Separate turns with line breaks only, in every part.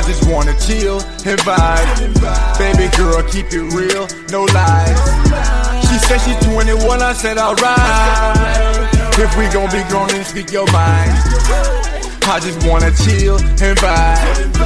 I just wanna chill and vibe. Baby girl, keep it real, no lies. She said she's 21, I said alright. If we gon' be grown, then speak your mind. I just wanna chill and vibe.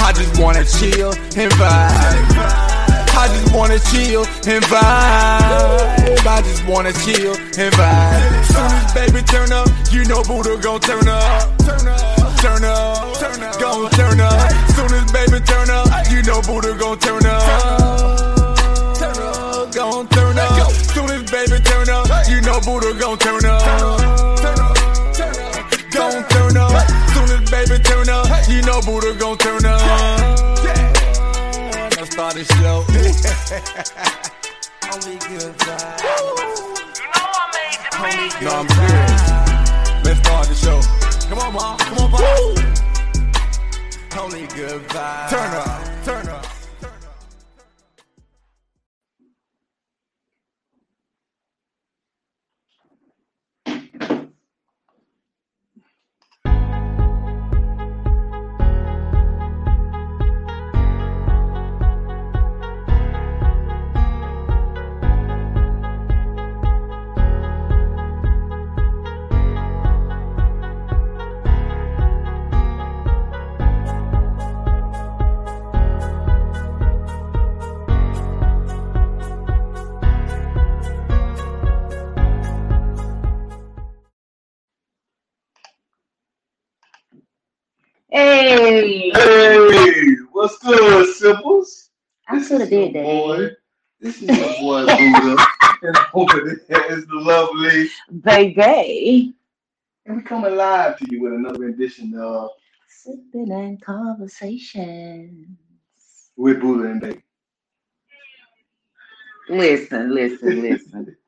I just wanna chill and vibe. I just wanna chill and vibe. I just wanna chill and vibe. Soon as baby turn up, you know Buddha gon' turn up. Turn up, turn up, turn up, gon' turn up. Soon as baby turn up, you know Buddha gon' turn up. Turn up, gon' turn up. Soon as baby turn up, you know Buddha gon' turn up. Turn up, turn up, gon' turn up. Soon as baby turn up, you know Buddha gon' turn up. Let's start the show. Only good vibes. No, I'm serious. Let's start the show. Come on, mom. Come on, mom. Only good vibes. Turn up. Turn up.
Hey,
Hey, what's good, Simples?
I should have did that.
Boy, this is your boy Buddha, and over there is the lovely.
Baby.
And we coming live to you with another edition of
Sipping and conversations.
with Buddha and Baby.
Listen, listen, listen.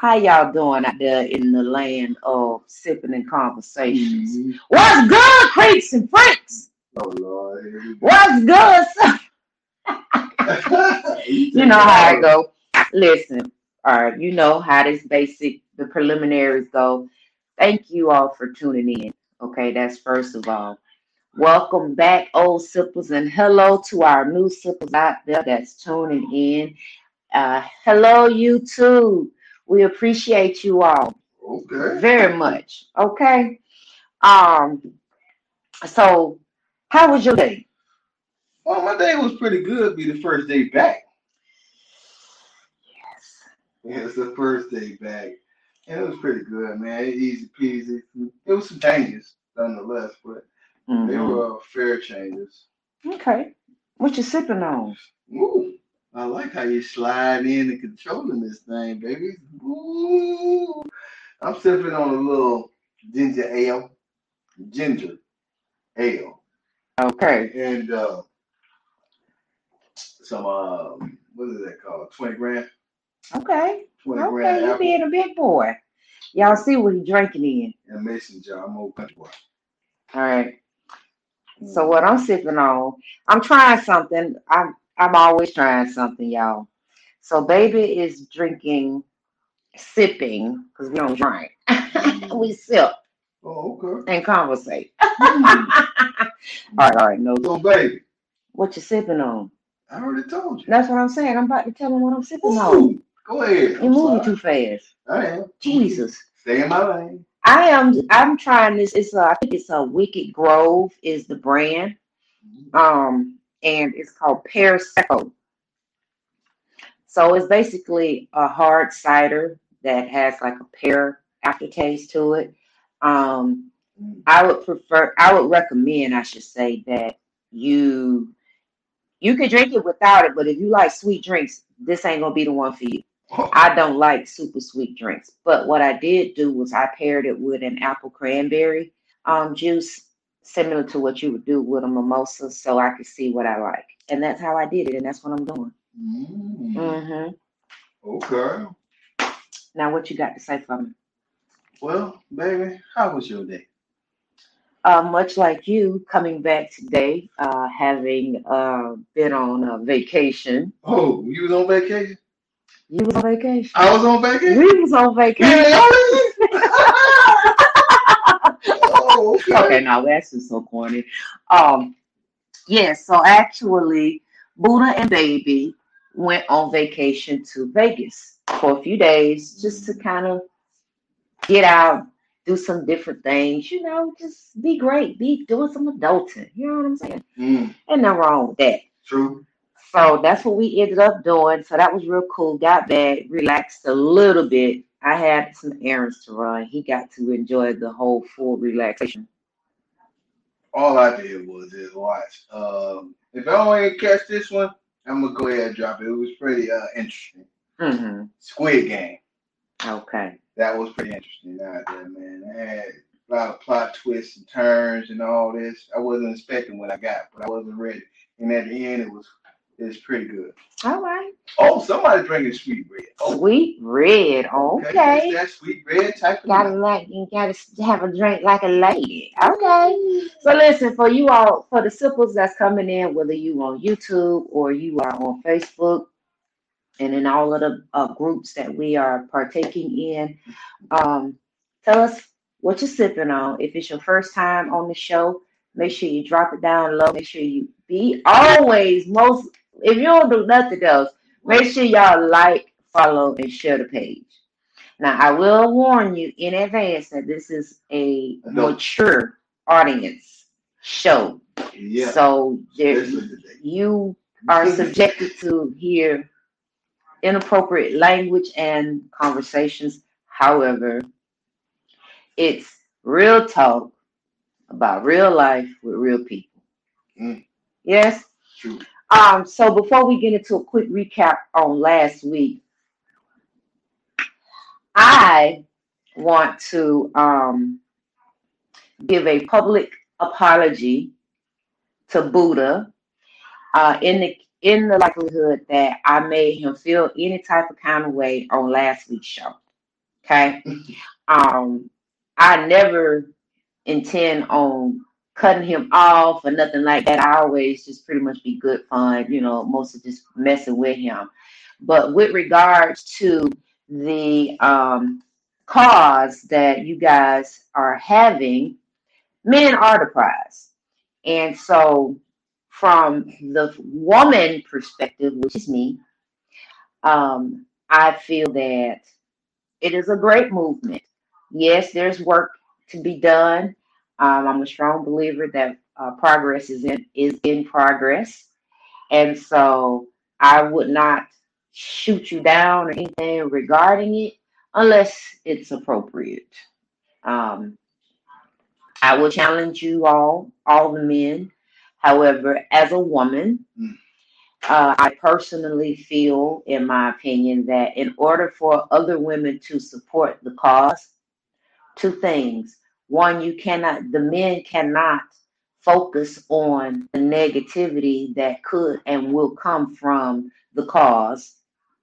How y'all doing out there in the land of sipping and conversations?
Mhm.
What's good, creeps and freaks?
Oh Lord, here we go.
What's good? you know how I go. Listen, all right, you know how this basic, the preliminaries go. Thank you all for tuning in. Okay, that's first of all. Welcome back, old sippers, and hello to our new sippers out there that's tuning in. Uh, hello, YouTube. We appreciate you all
Okay.
very much. Okay. Um. So, how was your day?
Well, my day was pretty good. Be the first day back. Yes. Yeah, it's the first day back. And it was pretty good, man. Easy peasy. It was some changes, nonetheless, but they
Mhm.
were fair changes.
Okay. What you sipping on?
Ooh, I like how you slide in and controlling this thing, baby. Ooh, I'm sipping on a little ginger ale, ginger ale,
Okay.
and uh, some uh, what is that called? Twenty Grand,
Okay.
twenty
Okay.
gram
You
apple
being a big boy. Y'all see what he drinking in.
and mason jar. I'm old country boy.
All right. So what I'm sipping on, I'm trying something. I'm I'm always trying something, y'all. So baby is drinking, sipping, because we don't drink. we sip
Oh, okay.
and conversate.
Hmm.
all right, all right. No,
So, baby,
what you sipping on?
I already told you.
That's what I'm saying. I'm about to tell him what I'm sipping on.
Go ahead.
You're
I'm
moving
sorry.
too fast.
I am.
Jesus.
Stay in my lane.
I am I'm trying this. It's a, I think it's a Wicked Grove is the brand. Um, and it's called Pear Secco. So it's basically a hard cider that has like a pear aftertaste to it. Um, I would prefer, I would recommend, I should say, that you you can drink it without it, but if you like sweet drinks, this ain't gonna be the one for you. I don't like super sweet drinks, but what I did do was I paired it with an apple cranberry um, juice, similar to what you would do with a mimosa, so I could see what I like, and that's how I did it, and that's what I'm doing.
Mm.
hmm
Okay.
Now, what you got to say for me?
Well, baby, how was your day?
Uh, much like you, coming back today, uh, having uh, been on a vacation.
Oh, you was on vacation?
You was on vacation.
I was on vacation?
We was on vacation.
Oh, okay.
okay, now that's just so corny. Um, Yes, so actually, Buddha and Baby went on vacation to Vegas for a few days just to kind of get out, do some different things, you know, just be great, be doing some adulting. You know what I'm saying?
Mm,
Ain't nothing wrong with that.
true.
So that's what we ended up doing. So that was real cool. Got back, relaxed a little bit. I had some errands to run. He got to enjoy the whole full relaxation.
All I did was just watch. Um, if I don't even catch this one, I'm gonna go ahead and drop it. It was pretty uh interesting.
hmm
Squid Game.
Okay.
That was pretty interesting out there, man. It had a lot of plot twists and turns and all this. I wasn't expecting what I got, but I wasn't ready. And at the end, it was was pretty good.
All right.
Oh, somebody drinking sweet red. Oh,
Sweet red. Okay.
That's that sweet red type of
Gotta like you gotta have a drink like a lady. Okay. So listen, for you all, for the simples that's coming in, whether you on YouTube or you are on Facebook, and in all of the uh, groups that we are partaking in, um, tell us what you're sipping on. If it's your first time on the show, make sure you drop it down low. Make sure you be always most. If you don't do nothing else, make sure y'all like, follow, and share the page. Now, I will warn you in advance that this is a
Adult.
mature audience show.
Yeah.
So there,
This is the day.
you are subjected to hear inappropriate language and conversations. However, it's real talk about real life with real people.
Mm.
Yes.
True.
Um, so before we get into a quick recap on last week, I want to um, give a public apology to Buddha uh, in the in the likelihood that I made him feel any type of kind of way on last week's show. Okay. um, I never intend on cutting him off or nothing like that. I always just pretty much be good fun, you know, mostly just messing with him. But with regards to the um, cause that you guys are having, men are the prize. And so, from the woman perspective, which is me, um, I feel that it is a great movement. Yes, there's work to be done. Um, I'm a strong believer that uh, progress is in is in progress, and so I would not shoot you down or anything regarding it unless it's appropriate. Um, I will challenge you all, all the men. However, as a woman,
Mm.
uh, I personally feel, in my opinion, that in order for other women to support the cause, two things. One, you cannot, the men cannot focus on the negativity that could and will come from the cause.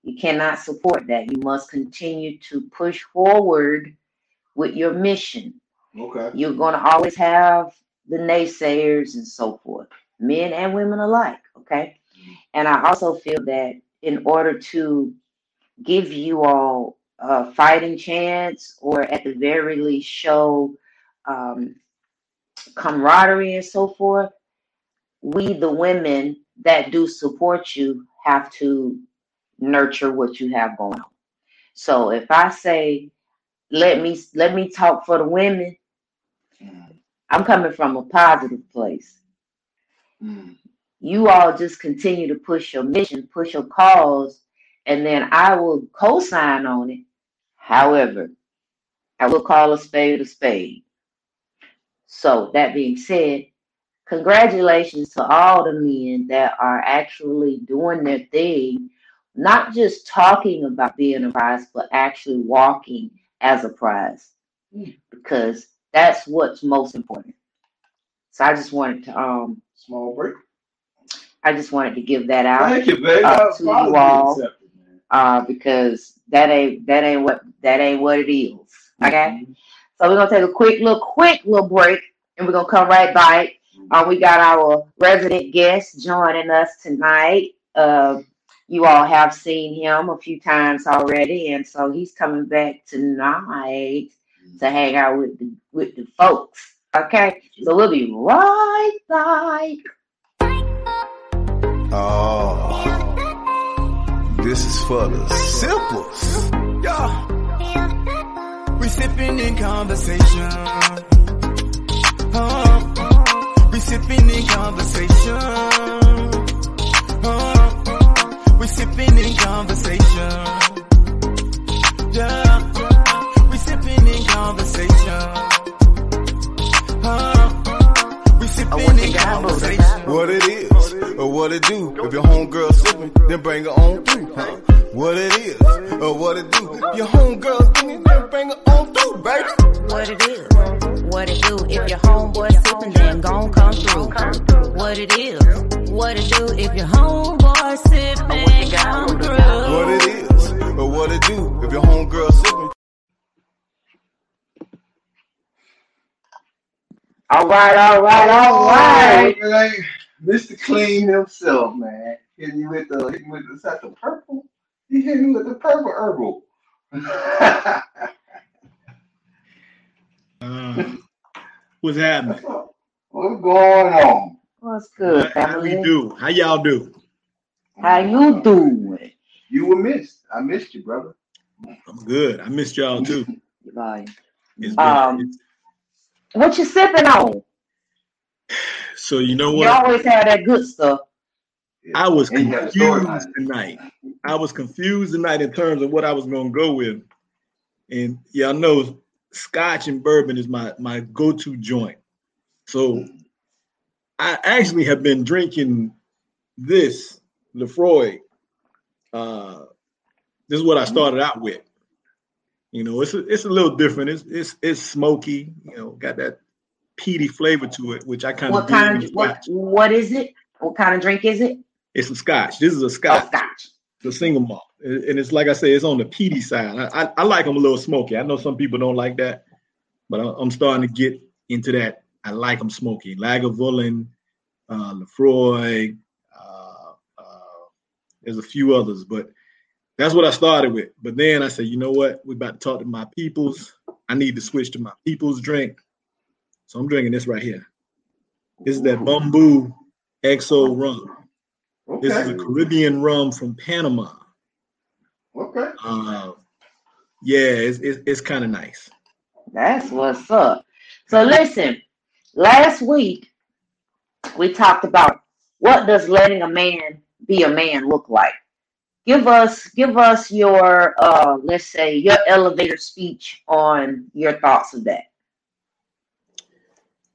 You cannot support that. You must continue to push forward with your mission.
Okay.
You're going to always have the naysayers and so forth, men and women alike. Okay. And I also feel that in order to give you all a fighting chance, or at the very least show um, camaraderie and so forth, we, the women that do support you, have to nurture what you have going on. So if I say, let me let me talk for the women,
Mm,
I'm coming from a positive place.
mm,
You all just continue to push your mission, push your cause, and then I will co-sign on it. However, I will call a spade a spade. So that being said, congratulations to all the men that are actually doing their thing, not just talking about being a prize, but actually walking as a prize.
Mm.
Because that's what's most important. So I just wanted to um
Small break.
I just wanted to give that out
Thank you, baby.
uh, to you all. uh because that ain't that ain't what that ain't what it is. Okay.
Mhm.
So we're gonna take a quick little quick little break and we're gonna come right back. Uh, we got our resident guest joining us tonight. Uh, you all have seen him a few times already, and so he's coming back tonight to hang out with the with the folks. Okay, so we'll be right back.
Oh, this is for the simples.
Yeah. We sipping in conversation. Uh, we sipping in conversation. Uh, we sipping in conversation.
All right, all right, all right.
Oh, man. Mr. Clean himself, man. Hitting you with the, hitting with the, is that the purple? He hit me with the purple herbal.
Uh, what's happening?
What's going on?
What's good,
How we
family?
do? How y'all do?
How you doing?
You were missed. I missed you, brother.
I'm good. I missed y'all too.
Like,
It's been,
Um,
it's-
what you sipping on?
so you know what?
You always have that good stuff.
I was
And you got a story behind
confused tonight. I was confused tonight in terms of what I was gonna go with. And y'all know scotch and bourbon is my my go-to joint. So I actually have been drinking this Laphroaig. Uh, this is what I started out with. You know, it's a, it's a little different. It's it's it's smoky. You know, got that peaty flavor to it, which I kind
What
of
kind of what what is it? What kind of drink is it?
It's a scotch. This is a scotch.
scotch.
the single malt, and it's like I say, it's on the peaty side. I, I, I like them a little smoky. I know some people don't like that, but I, I'm starting to get into that. I like them smoky. Lagavulin, uh, Laphroaig, uh, uh, there's a few others, but that's what I started with. But then I said, you know what? We're about to talk to my peoples. I need to switch to my people's drink, so I'm drinking this right here. This is that Bamboo XO rum. Okay. This is a Caribbean rum from Panama.
Okay.
Uh, yeah, it's it's, it's kind of nice.
That's what's up. So listen, last week we talked about what does letting a man be a man look like. Give us give us your uh let's say your elevator speech on your thoughts of that.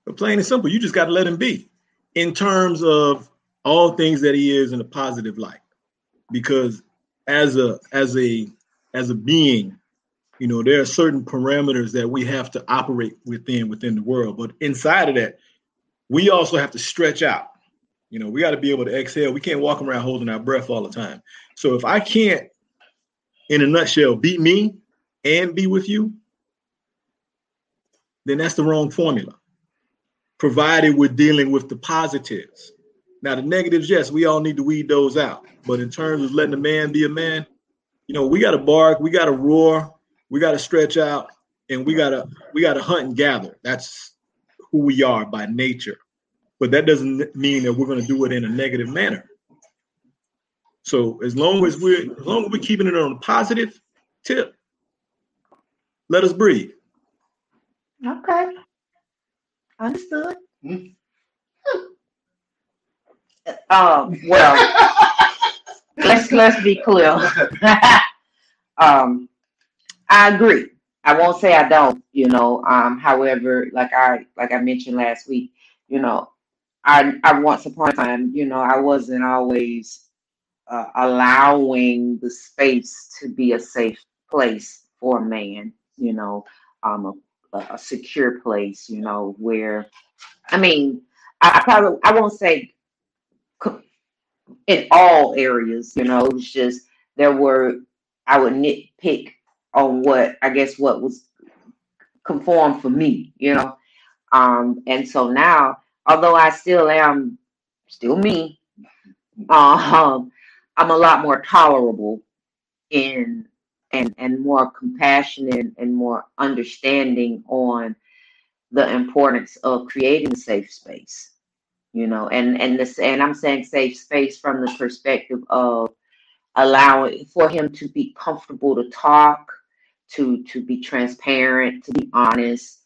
But plain and simple, you just got to let him be in terms of all things that he is in a positive light. Because as a as a as a being, you know, there are certain parameters that we have to operate within within the world. But inside of that, we also have to stretch out. You know, we got to be able to exhale. We can't walk around holding our breath all the time. So if I can't, in a nutshell, be me and be with you, then that's the wrong formula. Provided we're dealing with the positives. Now, the negatives, yes, we all need to weed those out. But in terms of letting a man be a man, you know, we got to bark, we got to roar, we got to stretch out, and we got to we got to hunt and gather. That's who we are by nature. But that doesn't mean that we're going to do it in a negative manner. So as long as we're as long as we're keeping it on a positive tip, let us breathe.
Okay. Understood.
Hmm.
Um, well, let's let's be clear. um, I agree. I won't say I don't, you know. Um, however, like I like I mentioned last week, you know, I I once upon a time, you know, I wasn't always uh, allowing the space to be a safe place for a man, you know, um, a, a secure place, you know, where I mean, I, I probably I won't say in all areas, you know, it was just there were I would nitpick on what I guess what was conform for me, you know. Um, and so now, although I still am still me, um, I'm a lot more tolerable in and and more compassionate and more understanding on the importance of creating a safe space you know, and and this and I'm saying safe space from the perspective of allowing for him to be comfortable to talk, to to be transparent, to be honest,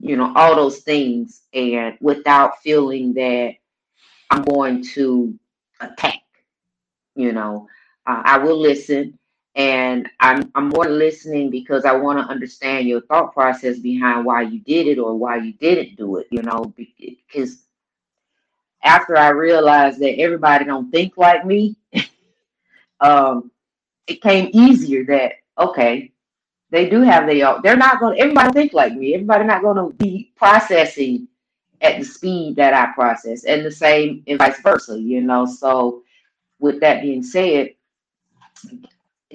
you know, all those things, and without feeling that I'm going to attack. You know, uh, I will listen, and I'm I'm more listening because I want to understand your thought process behind why you did it or why you didn't do it. You know, because after I realized that everybody don't think like me, um, it came easier that okay, they do have their own. they're not going to everybody think like me. Everybody not going to be processing at the speed that I process, and the same and vice versa. You know, so with that being said,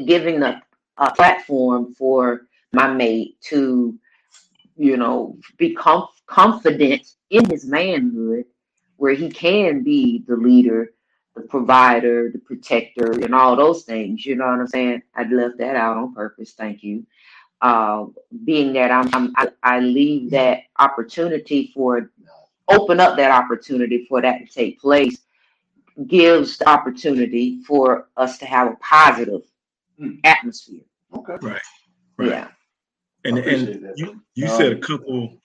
giving a, a platform for my mate to, you know, become confident in his manhood, where he can be the leader, the provider, the protector, and all those things. You know what I'm saying? I left that out on purpose. Thank you. Uh, being that I'm, I'm I, I leave that opportunity for open up that opportunity for that to take place gives the opportunity for us to have a positive
Hmm.
atmosphere.
Okay.
Right. Right.
Yeah.
And and
that.
you you
Um,
said a couple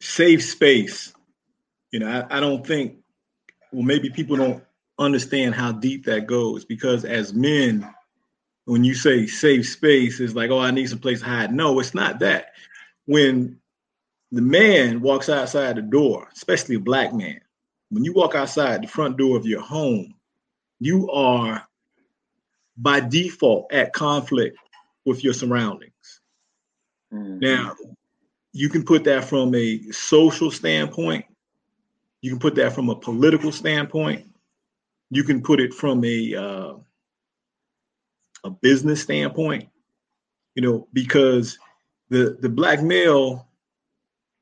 safe space. You know, I, I don't think well maybe people don't understand how deep that goes because as men, when you say safe space, it's like, oh, I need some place to hide. No, it's not that. When the man walks outside the door, especially a black man, when you walk outside the front door of your home, you are by default at conflict with your surroundings.
Mhm.
Now, you can put that from a social standpoint. You can put that from a political standpoint. You can put it from a uh, a business standpoint. You know, because the the black male,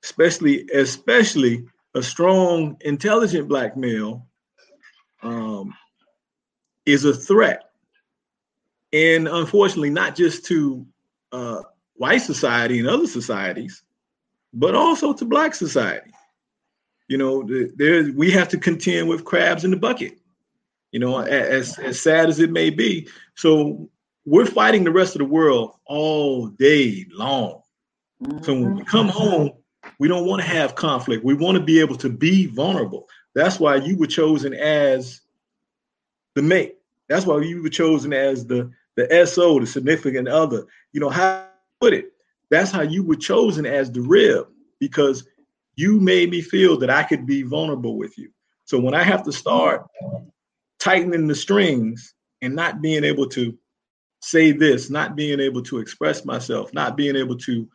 especially especially a strong, intelligent black male, um, is a threat, and unfortunately, not just to uh, white society and other societies, but also to black society. You know, there we have to contend with crabs in the bucket. You know, as as sad as it may be. So we're fighting the rest of the world all day long. So when we come mm-hmm. home, we don't want to have conflict. We want to be able to be vulnerable. That's why you were chosen as the mate. That's why you were chosen as the the SO, the significant other. You know how to put it. That's how you were chosen as the rib because you made me feel that I could be vulnerable with you. So when I have to start tightening the strings and not being able to say this, not being able to express myself, not being able to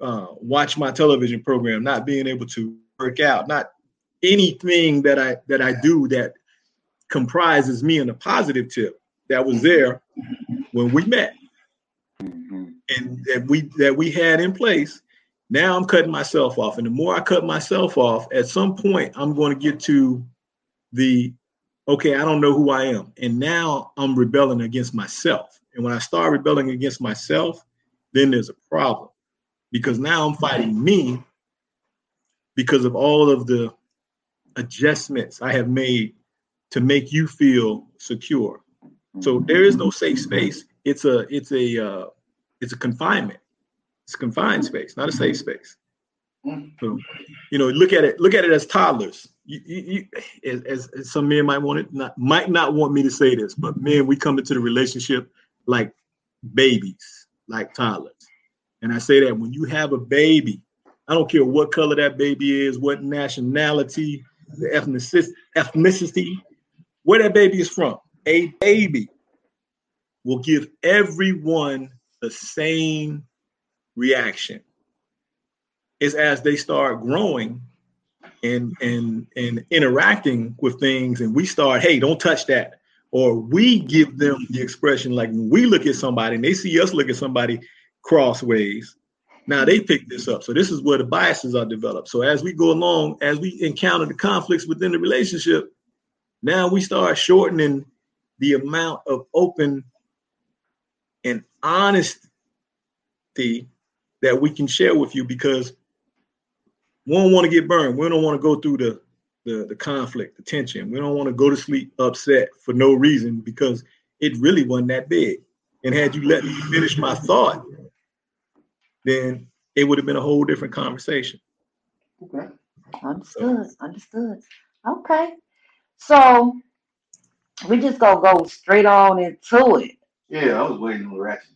uh, watch my television program, not being able to work out, not anything that I that I do that comprises me in a positive tip that was there when we met
Mhm.
and that we that we had in place. Now I'm cutting myself off, and the more I cut myself off, at some point I'm going to get to the okay, I don't know who I am, and now I'm rebelling against myself. And when I start rebelling against myself, then there's a problem because now I'm fighting me because of all of the adjustments I have made to make you feel secure. So there is no safe space. It's a it's a uh, it's a confinement. It's a confined space, not a safe space. So, you know, look at it. Look at it as toddlers. You, you, you as, as some men might want it, not might not want me to say this, but men, we come into the relationship like babies, like toddlers. And I say that when you have a baby, I don't care what color that baby is, what nationality, the ethnicity, ethnicity, where that baby is from. A baby will give everyone the same reaction. It's as they start growing and and and interacting with things, and we start, hey, don't touch that. Or we give them the expression like when we look at somebody and they see us look at somebody crossways, now they pick this up. So this is where the biases are developed. So as we go along, as we encounter the conflicts within the relationship, now we start shortening the amount of open and honesty that we can share with you because we don't want to get burned. We don't want to go through the the the conflict, the tension. We don't want to go to sleep upset for no reason because it really wasn't that big. And had you let me finish my thought, then it would have been a whole different conversation.
Okay.
Understood. Understood. Okay. So we just gonna go straight on into it.
Yeah, I was waiting on the ratchet.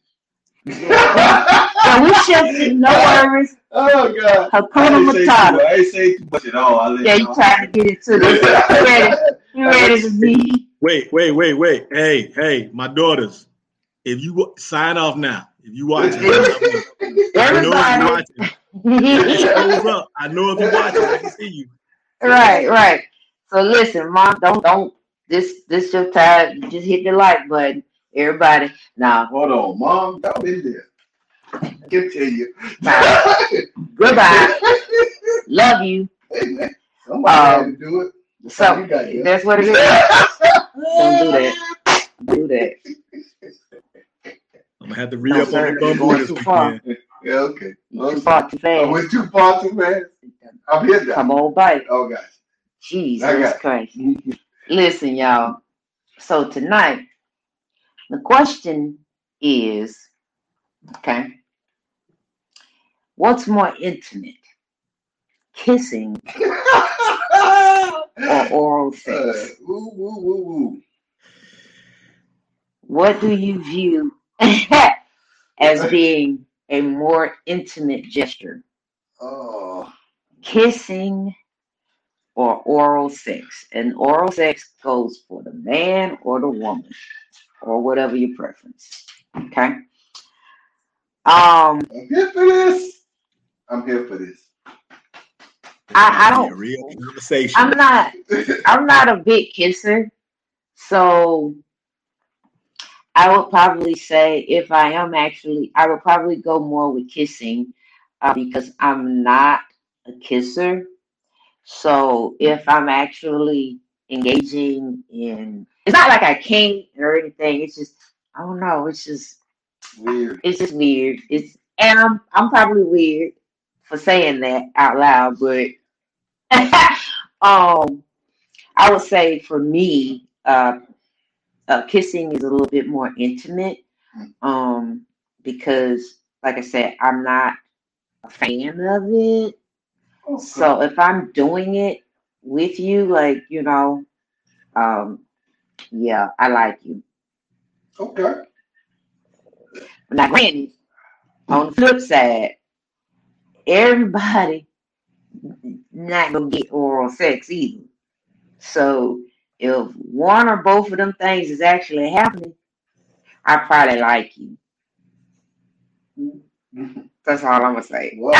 So we shifting, no worries.
Oh God. I
Hakuna
ain't say too
Matata.
much. I ain't say too much at all. I
Yeah, you trying to get into this. You ready? You ready to be?
Wait, wait, wait, wait. Hey, hey, my daughters, if you sign off now, if you watching, I know if
Everybody.
you're watching. I know if you're watching, I can see you.
right, right. So listen, mom, don't don't this this your time. Just hit the like button. Everybody, now
Hold on, mom. Y'all been there. I can tell you.
goodbye. Love you.
Hey, man, Somebody had to um, do it. That's
So
you
that's what it is. Don't do that. Do that.
I'm gonna have to re
No,
up on
sir,
the
you're
bumble
going
this
too far.
weekend.
Yeah, okay.
You too far too
I
fast.
went too far too fast. I'm here now.
Come on, bite.
Oh, gosh. I
Jesus
got
Christ. Listen, y'all. So tonight, the question is, okay, what's more intimate, kissing or oral
Uh,
sex?
woo, woo, woo, woo.
What do you view as being a more intimate gesture,
Oh,
kissing or oral sex? And oral sex goes for the man or the woman, or whatever your preference. Okay. Um,
I'm here for this. I'm here for this.
I, I don't.
Real conversation.
I'm not. I'm not a big kisser, so I would probably say if I am actually, I would probably go more with kissing uh, because I'm not a kisser. So if I'm actually engaging in, it's not like I can't or anything. It's just I don't know. It's just
Weird.
it's just weird. It's and I'm I'm probably weird for saying that out loud, but um, I would say for me, uh, uh, kissing is a little bit more intimate, um, because like I said, I'm not a fan of it. So if I'm doing it with you, like you know, um, yeah, I like you.
Okay.
Now, granted, on the flip side, everybody not gonna get oral sex either. So if one or both of them things is actually happening, I probably like you. That's all I'm gonna say.
Well,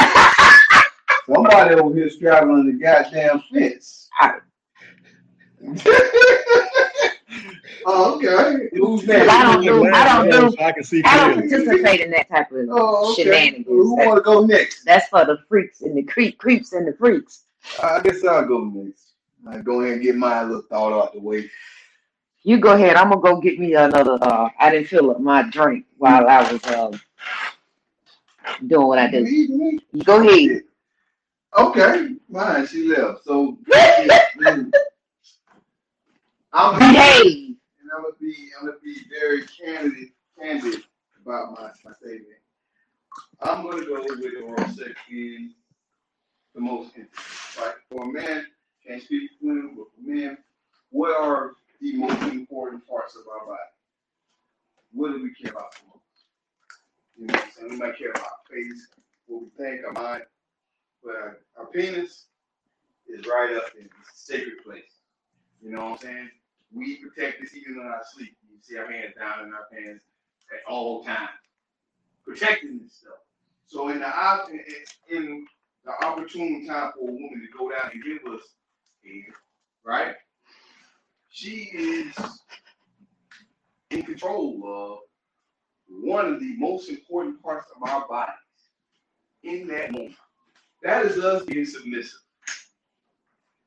somebody over here straddling the goddamn fence.
I-
oh, okay. Who's
But I don't do- I don't do-
I can see
I don't
clearly.
participate in that type of
Oh, okay.
shenanigans.
Who
That-
want to go next?
that's for the freaks and the creep creeps and the freaks.
I guess I'll go next. I go ahead and get my little thought out the way.
You go ahead. I'm gonna go get me another. Uh, I didn't fill up my drink while I was um doing what I do.
Me, me.
You go ahead.
Okay, fine. She left. So mm, I'm
Behave.
And I'm gonna be I'm gonna be very candid candid about my, my statement. I'm gonna go with oral sex being the most intimate. Right? For a man, can't speak for women, but for men, what are the most important parts of our body? What do we care about the most? You know what I'm saying? We might care about face, what we think, our mind, but our, our penis is right up in sacred place. You know what I'm saying? We protect this even in our sleep. You see our hands down in our pants at all times, protecting this stuff. So in the in, the opportune time for a woman to go down and give us head, right? She is in control of one of the most important parts of our bodies in that moment. That is us being submissive.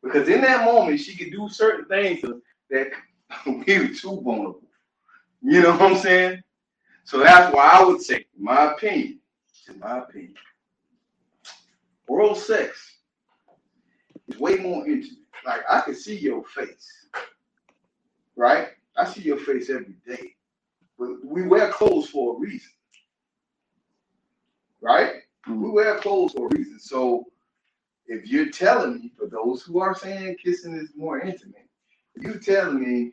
Because in that moment, she can do certain things that we're too vulnerable. You know what I'm saying? So that's why I would say, in my opinion, in my opinion, oral sex is way more intimate like I can see your face, right? I see your face every day. But we wear clothes for a reason, right? We mm-hmm. wear clothes for a reason. So if you're telling me, for those who are saying kissing is more intimate, you're telling me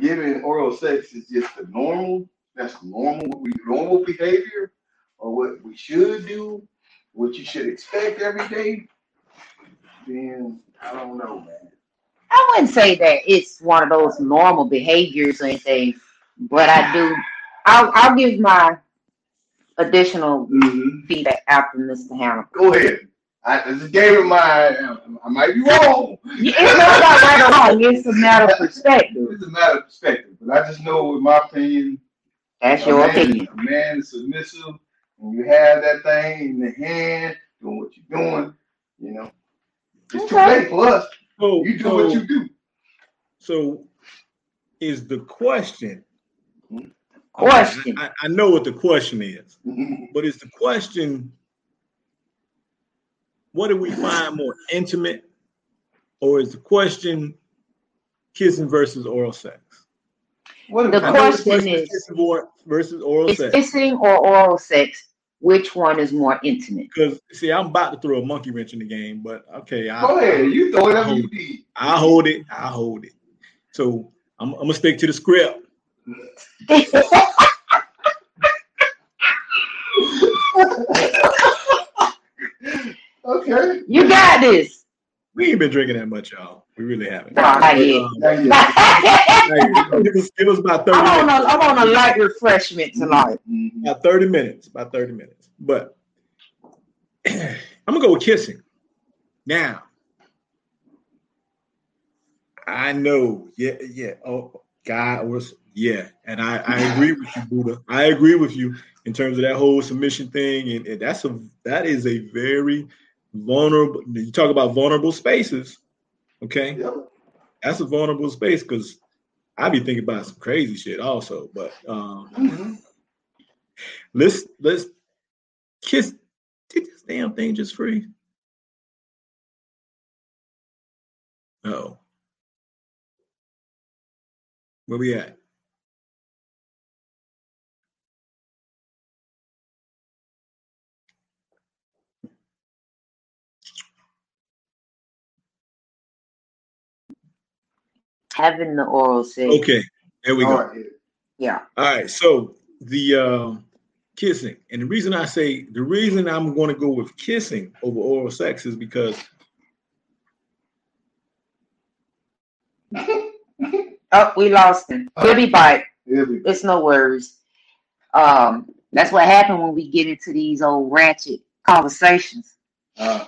giving oral sex is just the normal, that's normal, normal behavior, or what we should do, what you should expect every day, then I don't know, man.
I wouldn't say that it's one of those normal behaviors or anything, but I do. I'll, I'll give my additional
Mhm.
feedback after Mr. Hannah.
Go ahead. I, I just gave it my, I might be wrong.
It's not about right or wrong. It's a matter of perspective.
It's a matter of perspective, but I just know, in my opinion,
That's
a
your
man,
opinion.
A man is submissive, and you have that thing in the hand, doing what you're doing, you know. It's too
Okay.
late for us.
So,
You do
so,
what you do.
so is the question?
Question.
I, I know what the question is, mm-hmm. but is the question what do we find more intimate, or is the question kissing versus oral sex?
What
The
if
I
I-
know the
question is-
kissing or- versus oral
Is
sex.
kissing or oral sex, which one is more intimate?
Because see, I'm about to throw a monkey wrench in the game, but okay, I,
Go ahead, you throw whatever you need.
I hold it. I hold it. So I'm, I'm gonna stick to the script.
Okay.
You got this.
We ain't been drinking that much, y'all. We really haven't.
No, not yet.
Um,
Thank you.
I'm
hey, give, us, give us about 30
on
minutes.
a, I'm on a light refreshment tonight.
Mhm.
About 30 minutes. About 30 minutes. But I'm gonna go with kissing. Now, I know, yeah, yeah. Oh, God was yeah, and I, I agree with you, Buddha. I agree with you in terms of that whole submission thing, and, and that's a that is a very vulnerable. You talk about vulnerable spaces, okay?
Yep.
That's a vulnerable space because I be thinking about some crazy shit also. But um,
Mhm.
let's let's kiss. Did this damn thing just free Oh, where we at?
Having the oral sex.
Okay, there we go.
right.
Yeah.
All right, so the um, kissing, and the reason I say the reason I'm going to go with kissing over oral sex is because
Oh, we lost him. He'll be back.
Here we go.
It's no worries. Um, that's what happened when we get into these old ratchet conversations.
Uh,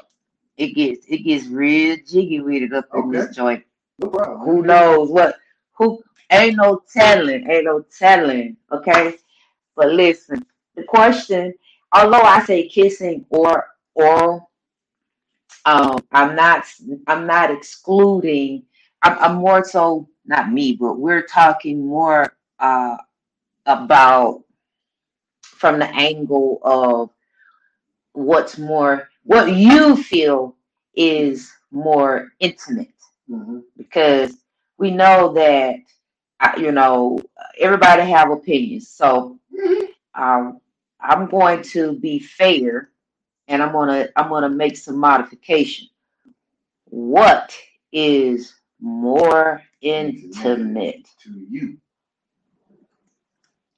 It gets it gets real jiggy with it up in this joint. Who knows what? Who ain't no telling, ain't no telling. Okay, but listen, the question. Although I say kissing or oral, um, I'm not. I'm not excluding. I'm, I'm more so not me, but we're talking more uh, about from the angle of what's more what you feel is more intimate
Mhm.
because we know that you know everybody have opinions so um, i'm going to be fair and i'm going to i'm to make some modification what is more intimate
to you.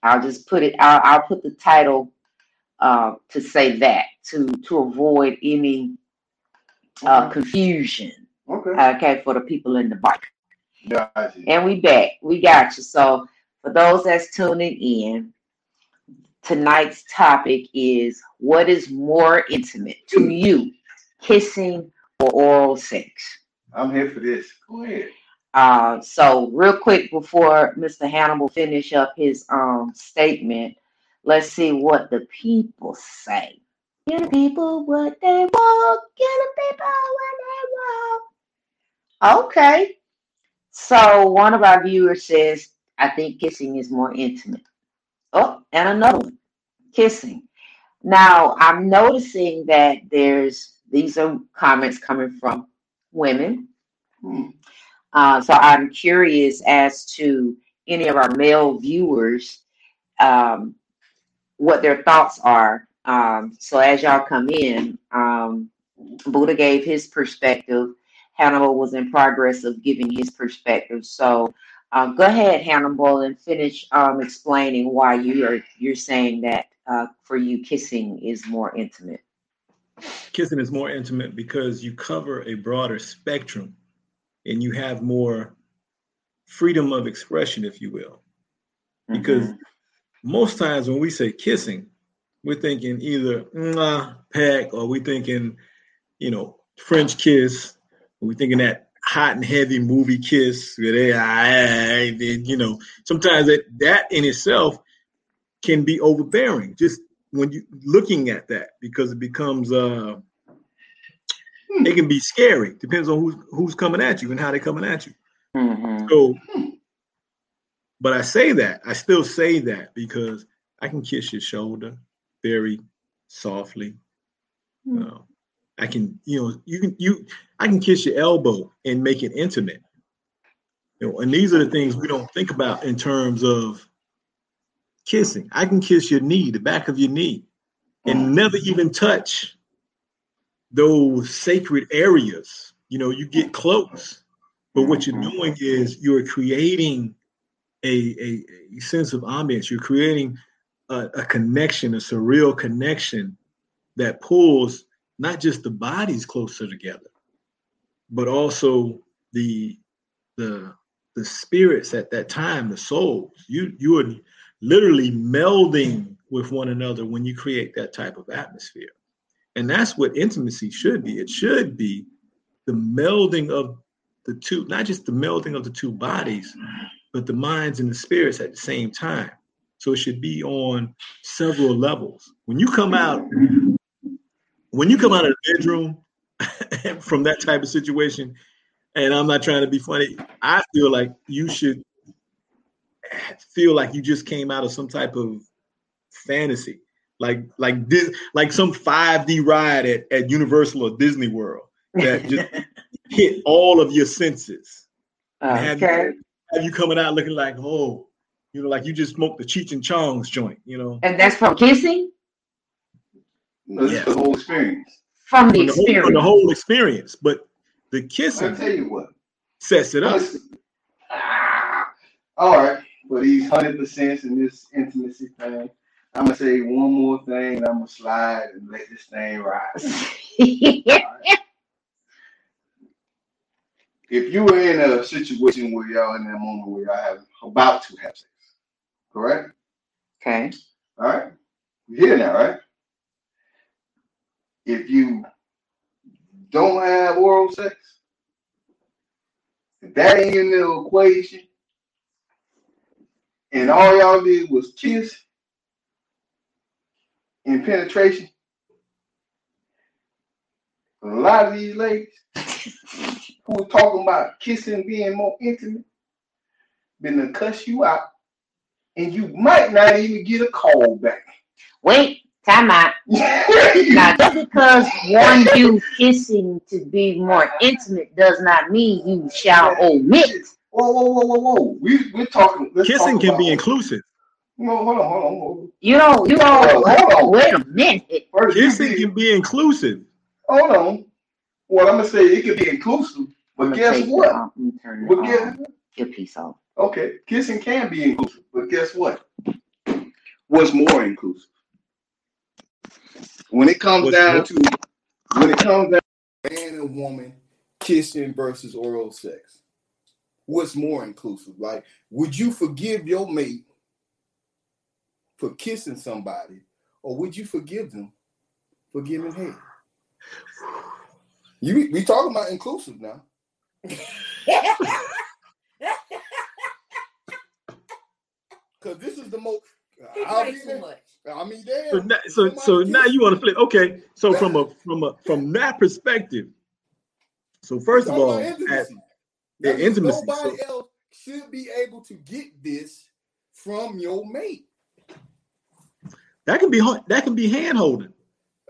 i'll just put it i'll, I'll put the title uh, to say that to to avoid any uh,
Okay.
confusion
Okay.
okay for the people in the bike
Got you.
And we back. We got you. So for those that's tuning in, tonight's topic is what is more intimate to you, kissing or oral sex?
I'm here for this. Go ahead.
Uh, so real quick before Mr. Hannibal finish up his um statement, let's see what the people say. Give the people what they want. Give the people what they want. Okay. So one of our viewers says, I think kissing is more intimate. Oh, and another one, kissing. Now I'm noticing that there's these are comments coming from women.
Hmm.
Uh, so I'm curious as to any of our male viewers, um, what their thoughts are. Um, so as y'all come in, um, Buddha gave his perspective. Hannibal was in progress of giving his perspective. So uh, go ahead, Hannibal, and finish um, explaining why you are you're saying that uh, for you kissing is more intimate.
Kissing is more intimate because you cover a broader spectrum and you have more freedom of expression, if you will. Because
Mhm.
most times when we say kissing, we're thinking either mwah, peck, or we're thinking, you know, French kiss, we're thinking that hot and heavy movie kiss where they, ah, then, you know, sometimes that, that in itself can be overbearing just when you looking at that because it becomes uh it can be scary depends on who's who's coming at you and how they're coming at you
Mhm.
so but i say that i still say that because i can kiss your shoulder very softly
Hmm.
uh, i can you know you can you i can kiss your elbow and make it intimate. You know and these are the things we don't think about in terms of kissing. I can kiss your knee the back of your knee and mm. never even touch those sacred areas. You know you get close but what you're mm-hmm. doing is you're creating a, a, a sense of ambience you're creating a, a connection a surreal connection that pulls not just the bodies closer together but also the the the spirits at that time the souls. You you are literally melding with one another when you create that type of atmosphere. And that's what intimacy should be. It should be the melding of the two not just the melding of the two bodies but the minds and the spirits at the same time. So it should be on several levels. When you come out when you come out of the bedroom from that type of situation and i'm not trying to be funny i feel like you should feel like you just came out of some type of fantasy like like this like some 5d ride at, at universal or disney world that just hit all of your senses and have,
okay.
you, have you coming out looking like oh you know like you just smoked the cheech and chong's joint you know
And that's from kissing?
No, this the whole experience.
From the
from the, whole,
experience.
from the whole experience but the kissing.
I'll
kissing
tell you what.
sets it up
Ah, all right, but he's hundred percent in this intimacy thing. I'm gonna say one more thing. and I'm gonna slide and let this thing rise. If you were in a situation where y'all in that moment where y'all have about to have sex, correct?
okay.
All right, you hear now, right? If you don't have oral sex, that ain't in the equation, and all y'all did was kiss and penetration, a lot of these ladies who are talking about kissing being more intimate, been to cuss you out, and you might not even get a call back.
Wait, time out. Now, just because one you kissing to be more intimate does not mean you shall omit.
Whoa, whoa, whoa, whoa, whoa. We, we're talking. let's
kissing
talk
can
about-
be inclusive
No, hold on, hold on, hold on.
You don't, you
Hold on, hold on.
wait a minute.
First,
kissing can be inclusive
hold on. Well, I'm gonna say it could be inclusive, but
I'm
guess what?
let me turn
But
the,
guess
um, earpiece off.
okay, kissing can be inclusive, but guess what? What's more inclusive? When it comes
What's
down
more-
to when it comes down to man and woman kissing versus oral sex, what's more inclusive? Like, would you forgive your mate for kissing somebody, or would you forgive them for giving head? You we talking about inclusive now. Cause this is the most. I mean,
much.
I mean,
so,
damn.
now, so, so now you want to flip okay so from a from a from that perspective so first of all at,
intimacy.
yeah,
That means
intimacy,
Nobody
so-
else should be able to get this from your mate.
that can be that can be hand holding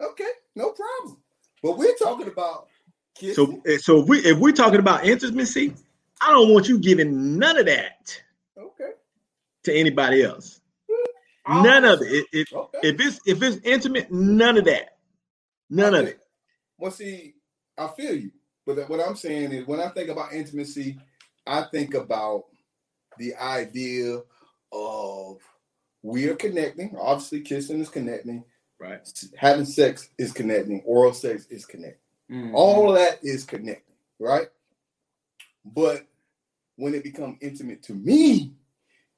Okay, no problem. But we're talking about Kiss
So, eh, so if we if we're talking about intimacy, I don't want you giving none of that
okay.
to anybody else. None of it.
Okay.
if it's if it's intimate, none of that. None of it.
Well, see, I feel you, but what I'm saying is, when I think about intimacy, I think about the idea of we are connecting. Obviously, kissing is connecting.
Right.
Having sex is connecting. Oral sex is connecting.
Mhm.
All of that is connecting, right? But when it becomes intimate to me,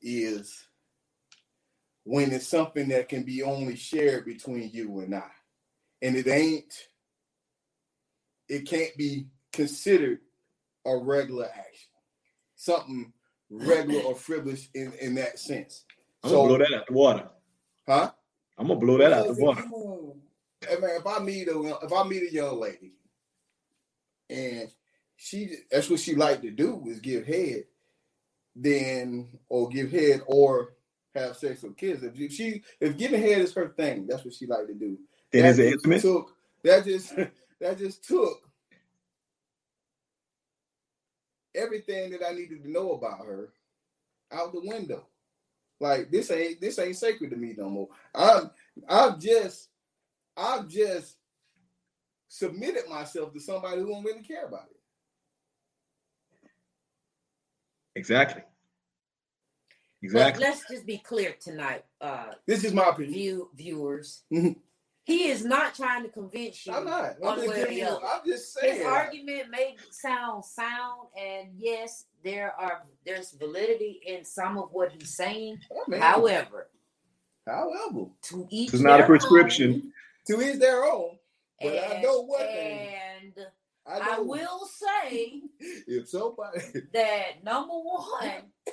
is when it's something that can be only shared between you and I. And it ain't, it can't be considered a regular action, something regular or frivolous in, in that sense.
I'm
So,
gonna blow that out the water.
huh?
I'm gonna blow that out the water.
Hey, man, if I meet a if I meet a young lady and she that's what she like to do is give head, then or give head or have sex with kids. If she if giving head is her thing, that's what she like to do.
Then
That
is it
just
intimate?
Took, that just that just took everything that I needed to know about her out the window. Like this ain't this ain't sacred to me no more. I'm I've just I've just submitted myself to somebody who don't really care about it.
Exactly.
But let's just be clear tonight, uh,
This is my opinion.
view viewers.
Mhm.
He is not trying to convince you
I'm not. I'm just
way or
giving
the
you,
other.
I'm just
His argument may sound sound, and yes, there are there's validity in some of what he's saying.
I mean,
However,
however,
to each
This is not a
their
prescription.
to each their own.
own,
But I
and,
know one thing.
and
I,
I will say
if somebody
that number one,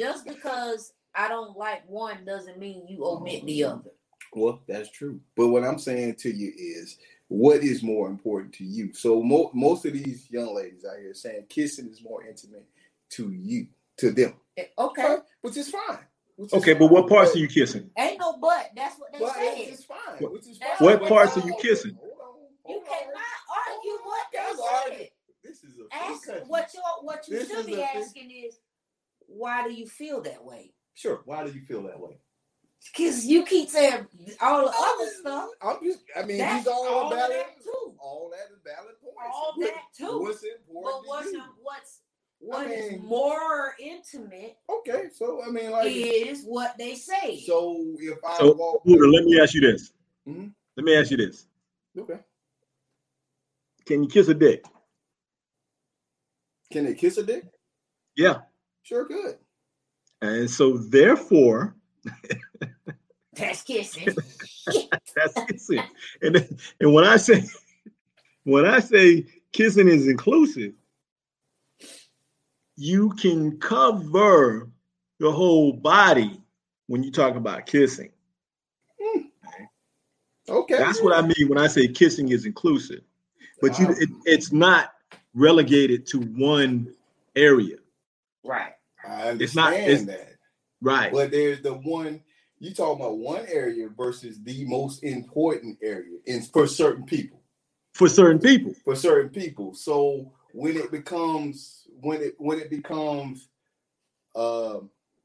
just because I don't like one doesn't mean you omit the other.
Well, that's true. But what I'm saying to you is, what is more important to you? So mo- most of these young ladies out here saying kissing is more intimate to you, to them,
Eh, Okay,
which is fine. Which is
Okay, but what
fine.
parts are you kissing?
ain't no but. That's what they
But
said.
it's fine.
What-
which is fine.
what
But
parts
hold
are you kissing?
hold on,
You
hold on.
cannot argue what they said.
This is a
Ask what you what you
This
should be
a-
asking is why do you feel that way?
Sure. Why do you feel that way?
Because you keep saying all the other stuff.
I'm just. I mean,
That's
these all,
all
valid.
that too.
All that is valid points.
All
What-
that too.
What's important?
But
to
what's
you?
what's what is
mean-
more intimate
Okay, so I mean, like,
is what they say.
so if I
So,
walk,
Buddha, let me ask you this.
Mhm.
Let me ask you this.
okay,
Can you kiss a dick?
can they kiss a dick?
Yeah.
Sure, could.
And so therefore,
That's kissing.
that's kissing. And, and when I say when I say kissing is inclusive, you can cover your whole body when you talk about kissing. Hmm.
Okay,
That's what I mean when I say kissing is inclusive. But you it, it's not relegated to one area.
Right.
I
It's not-
understand
it's-
that,
Right.
but there's the one you talk about one area versus the most important area, in for certain people.
For certain people.
for certain people. So when it becomes when it when it becomes uh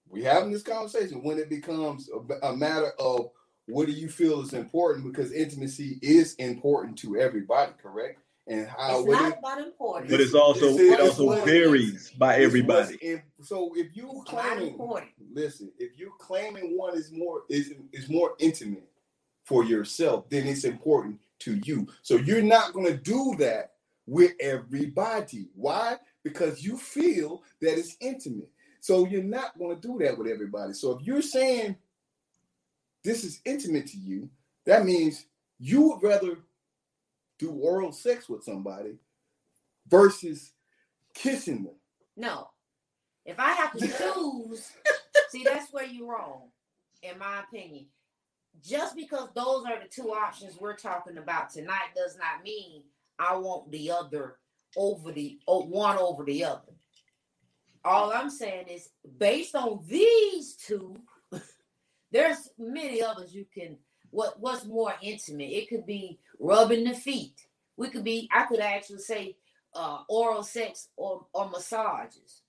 we having this conversation when it becomes a, a matter of what do you feel is important because intimacy is important to everybody, correct? And how
It's not
it-
about important.
But it's also
This is-
it also varies by
it's
everybody.
what's in- so if you
It's
claiming listen, if you claiming one is more is is more intimate for yourself, then it's important to you. So you're not going to do that with everybody. Why? Because you feel that it's intimate. So you're not going to do that with everybody. So if you're saying this is intimate to you, that means you would rather do oral sex with somebody versus kissing them.
No. If I have to choose, see, that's where you're wrong, in my opinion. Just because those are the two options we're talking about tonight does not mean I want the other over the one over the other. All I'm saying is based on these two, there's many others you can what what's more intimate. It could be rubbing the feet, We could be. I could actually say uh, oral sex or or massages,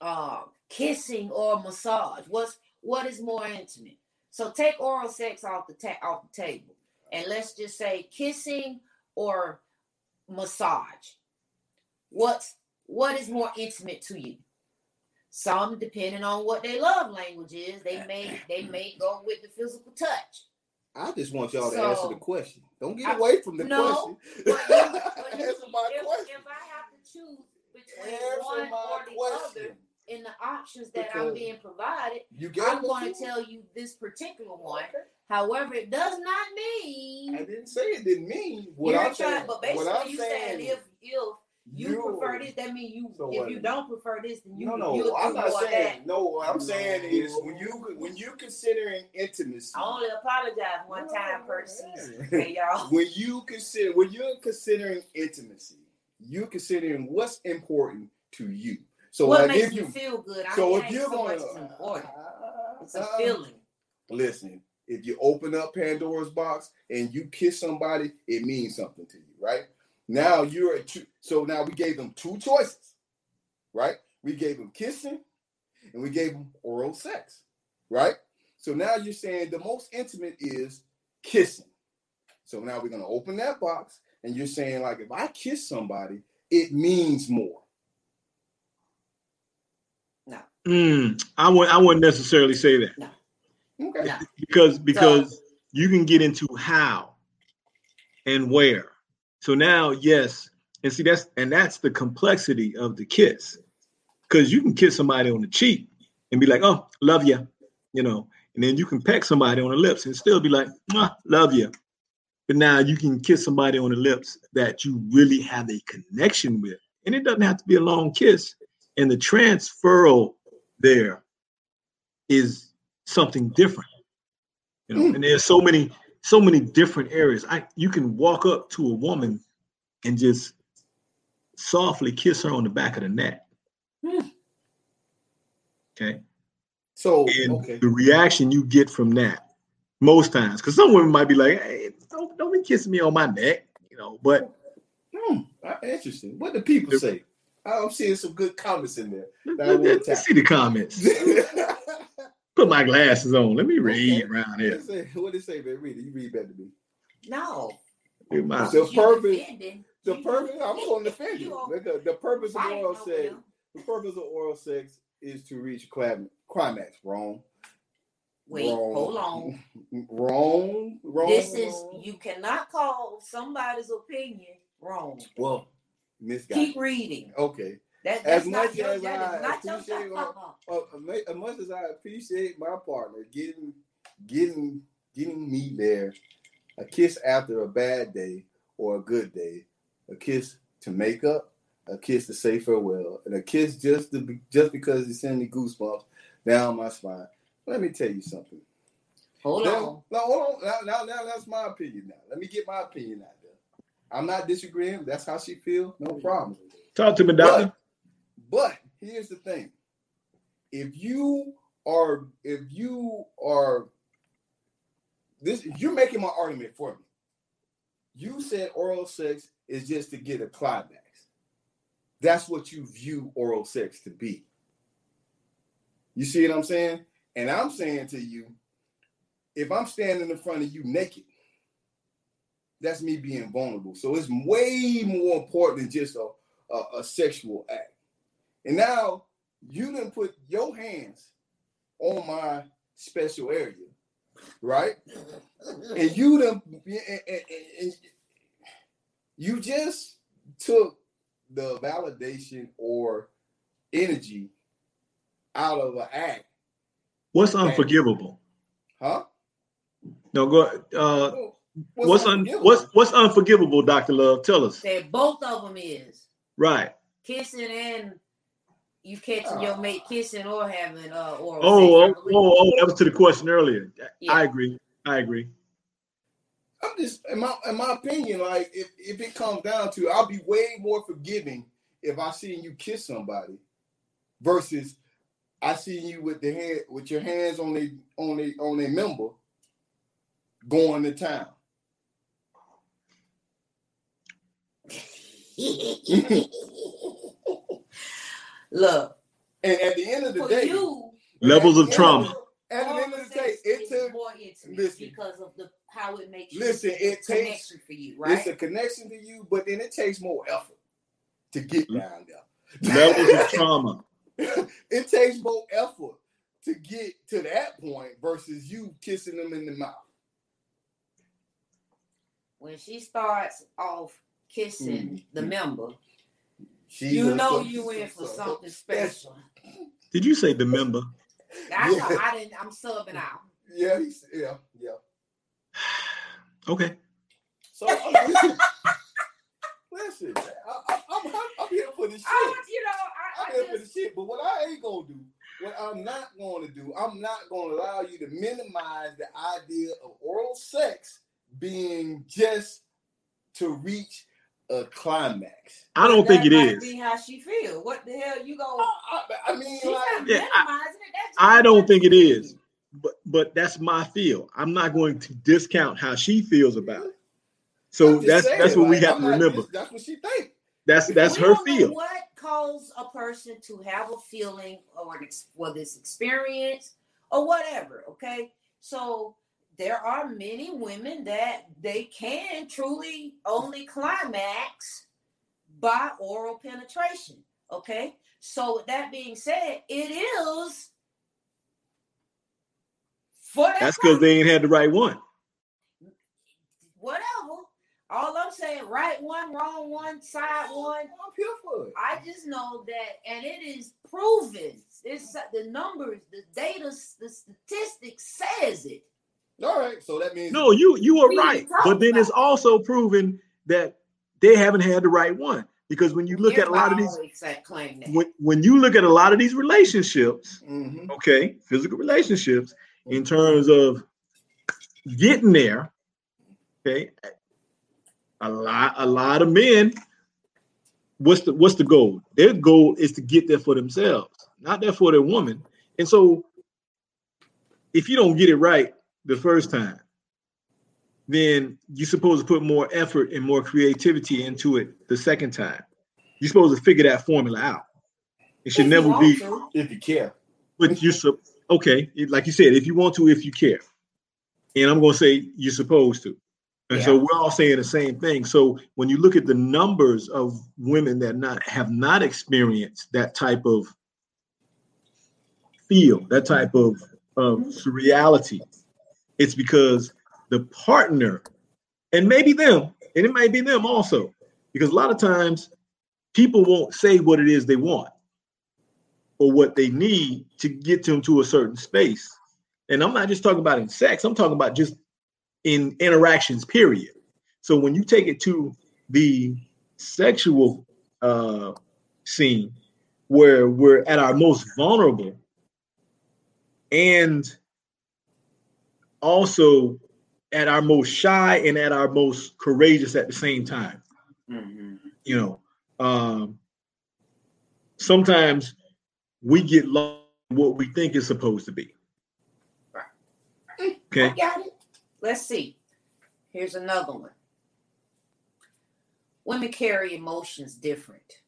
uh, kissing or massage. What's what is more intimate? So take oral sex off the ta- off the table, and let's just say kissing or massage. What's what is more intimate to you? Some, depending on what their love language is, they may they may go with the physical touch.
I just want y'all to
So-
answer the question. Don't get
I-
away from the
no,
question.
But you- but
answer my
if,
question.
if I have to choose between
Answer
one or the
question.
other in the options that I'm being provided, I'm going
to
tell you this particular one.
Okay.
However, it does not mean.
I didn't say it didn't mean what I'm
trying.
saying.
But
what
basically,
I'm
you
saying
saying if if you, prefer this, that means you.
So
if
what?
you don't prefer this, then you.
no, no,
you'll
I'm not
more of
saying. No, what I'm
No.
saying is when you when you considering intimacy.
I only apologize one time per season. Okay, y'all.
when you consider when you're considering intimacy, you're considering what's important to you. So
what
like
makes
if
you
you
feel good? I
so
ain't
if you're
so
going
is important. It's a
uh,
feeling.
listen, if you open up Pandora's box and you kiss somebody, it means something to you, right? Now you're a two, so now we gave them two choices, right? We gave them kissing and we gave them oral sex, right? So now you're saying the most intimate is kissing. So now we're gonna open that box and you're saying like if I kiss somebody, it means more.
Mm, I would I wouldn't necessarily say that
Okay.
No.
because because you can get into how and where. So now, yes, and see that's and that's the complexity of the kiss, because you can kiss somebody on the cheek and be like, "Oh, love you," you know, and then you can peck somebody on the lips and still be like, "Mwah, "Love you." But now you can kiss somebody on the lips that you really have a connection with, and it doesn't have to be a long kiss. And the transferal there is something different, you know. Mm. And there's so many so many different areas. I you can walk up to a woman and just softly kiss her on the back of the neck.
Hmm.
Okay.
So
And
okay.
the reaction you get from that most times, because some women might be like, hey, don't, don't be kissing me on my neck, you know, but
Hmm, uh, interesting. What do people say? I'm seeing some good comments in there. That I
let,
wanna
let,
tap.
us see the comments. Put my glasses on. Let me read around here.
What did it say? What did it say, man? Read it. You read better than me.
No.
Read my-
The purpose-
defending.
The
You-
purpose. I'm going to defend
you
you. The, the purpose of oral sex.
them.
The purpose of oral sex is to reach climax. Wrong.
Wait,
Wrong.
hold on.
Wrong. Wrong.
This is you cannot call somebody's opinion wrong.
Well, Miss
Keep reading.
Okay.
That,
As
that's not
much
your,
as
that
I
is not
appreciate
job.
Uh, ama- as much as I appreciate my partner getting, getting, getting me there, a kiss after a bad day or a good day, a kiss to make up, a kiss to say farewell, and a kiss just to be, just because it sends me goosebumps down my spine. Let me tell you something.
Hold
Now-
on.
Now, hold on. Now, now, now, that's my opinion. Now, let me get my opinion out there. I'm not disagreeing. That's how she feels. No problem.
Talk to me, doctor.
But here's the thing: if you are, if you are, this you're making my argument for me. You said oral sex is just to get a climax. That's what you view oral sex to be. You see what I'm saying? And I'm saying to you, if I'm standing in front of you naked, that's me being vulnerable. So it's way more important than just a, a, a sexual act. And now you didn't put your hands on my special area, right? And you done, and, and- and- and you just took the validation or energy out of an act,
What's unforgivable?
huh?
No, go. Uh,
Well,
what's un,
unforgivable?
what's what's unforgivable, Doctor Love? Tell us.
Said both of them is
Right.
kissing and you catching your mate kissing or having uh oral
Oh, oh,
sex. I
oh, oh, that was to the question earlier.
Yeah.
I agree. I agree.
I'm just in my in my opinion, like if, if it comes down to I'll be way more forgiving if I see you kiss somebody versus I see you with the hand with your hands on a on a on a member going to town.
Look,
And at the end of the
for
day,
you,
Levels of trauma.
at the end of the day,
it
it
is
took
more intimate
listen.
because of the how it makes
Listen,
it's
it takes-
connection for you, right?
it's a connection to you, but then it takes more effort to get
Mm-hmm.
down there.
Levels of trauma.
it takes more effort to get to that point versus you kissing them in the mouth.
when she starts off kissing
Mm.
the member,
She's
you know
so-
you in for something special.
Did you say the member?
I,
Yeah.
I didn't. I'm subbing out.
Yeah, he's, yeah, yeah.
Okay.
So uh, listen, listen I, I, I'm, I'm here for the shit.
I, you know, I,
I'm
I
here for the shit. But what I ain't gonna do, what I'm not gonna do, I'm not gonna allow you to minimize the idea of oral sex being just to reach a climax.
I don't think it is.
that might. Be how she feel. What the hell you go?
I, I, I mean,
She's
like,
not
Yeah, I-
it.
I don't think it is. But but that's my feel. I'm not going to discount how she feels about it. So that's
saying,
that's what we have
I'm
to
not
remember.
dis- that's what she think.
That's that's
we
her
don't know
feel.
What caused a person to have a feeling or an ex- whether it's experience or whatever? Okay, so there are many women that they can truly only climax by oral penetration. Okay, so with that being said, it is for that
That's because they ain't had the right one.
whatever. All I'm saying, right one, wrong one, side oh, one.
I'm here for it.
I just know that, and it is proven. It's the numbers, the data, the statistics says it.
All right, so that means
No, you you are right. But then it's also proven that they haven't had the right one. Because when you look at a lot of these
always say- claim that.
when, when you look at a lot of these relationships,
Mhm.
okay, physical relationships, in terms of getting there, okay, a lot, a lot of men, what's the what's the goal? Their goal is to get there for themselves, not there for their woman. And so if you don't get it right the first time, then you're supposed to put more effort and more creativity into it the second time. You're supposed to figure that formula out. It should
If
never be
to.
if you care.
but you're so okay, like you said, if you want to, if you care. And I'm gonna say you're supposed to. And so we're all saying the same thing. So when you look at the numbers of women that not have not experienced that type of feel, that type of of mm-hmm. reality, it's because the partner, and maybe them, and it might be them also, because a lot of times people won't say what it is they want or what they need to get them to a certain space. And I'm not just talking about in sex, I'm talking about just in interactions, period. So when you take it to the sexual uh, scene where we're at our most vulnerable and also at our most shy and at our most courageous at the same time you know um sometimes we get lost what we think is supposed to be
I
okay
got it. Let's see. Here's another one. Women carry emotions different.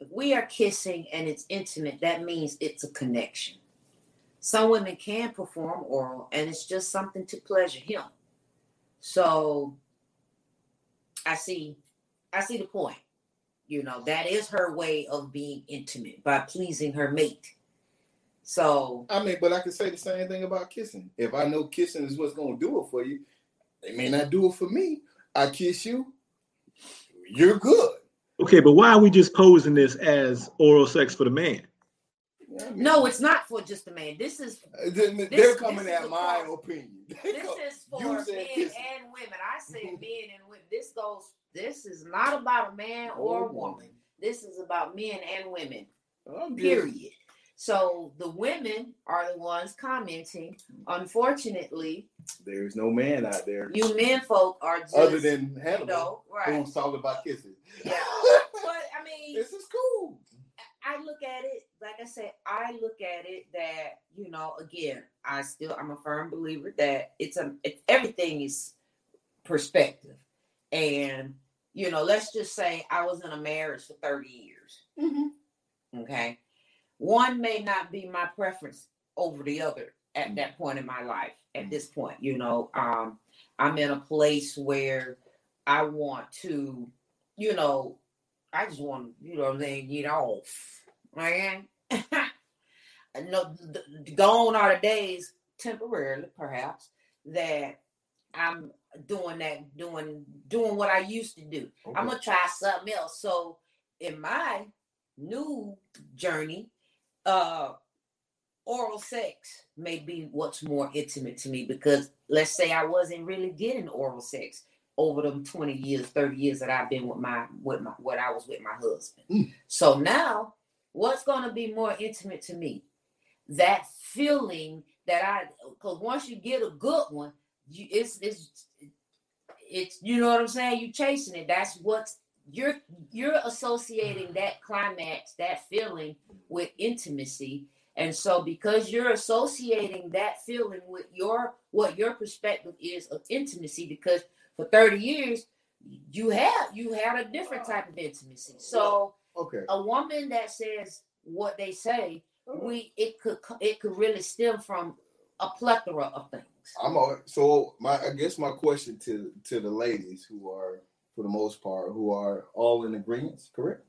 If we are kissing and it's intimate, that means it's a connection. Some women can perform oral and it's just something to pleasure him. So I see I see the point. You know, that is her way of being intimate by pleasing her mate. So
I mean, but I can say the same thing about kissing. If I know kissing is what's gonna do it for you, they may not do it for me. I kiss you, you're good.
okay but why are we just posing this as oral sex for the man
I mean,
no, it's not for just a man. This is
uh, they're
this
coming
is
at my
cross.
opinion.
this is for men
said
and women. I say men and women. This goes. This is not about a man or a woman. This is about men and women.
I'm just-
Period. So the women are the ones commenting. Unfortunately,
There's no man out there
you men folk are just
other than
you
Hannibal
know right.
who's talking about kisses?
Yeah. But I mean,
this is cool.
I look at it, like I said, I look at it that, you know, again, I still I'm a firm believer that it's a it, everything is perspective. And you know, let's just say I was in a marriage for 30 years.
Mm-hmm.
Okay. One may not be my preference over the other at that point in my life. At this point, you know, um, I'm in a place where I want to, you know, I just want, you know, what I'm saying, get off, man. no, gone are the days temporarily, perhaps, that I'm doing that, doing doing what I used to do. I'm gonna try something else. So in my new journey, uh oral sex may be what's more intimate to me because let's say I wasn't really getting oral sex over them 20 years, 30 years that I've been with my with my what I was with my husband.
Mm.
So now what's gonna be more intimate to me? That feeling that I because once you get a good one, you it's it's it's you know what I'm saying? You chasing it. That's what's you're you're associating that climax, that feeling with intimacy. And so because you're associating that feeling with your what your perspective is of intimacy, because for 30 years you have you had a different type of intimacy. So
Okay.
a woman that says what they say, we it could it could really stem from a plethora of things.
I'm all, so my I guess my question to to the ladies who are for the most part who are all in agreement, correct?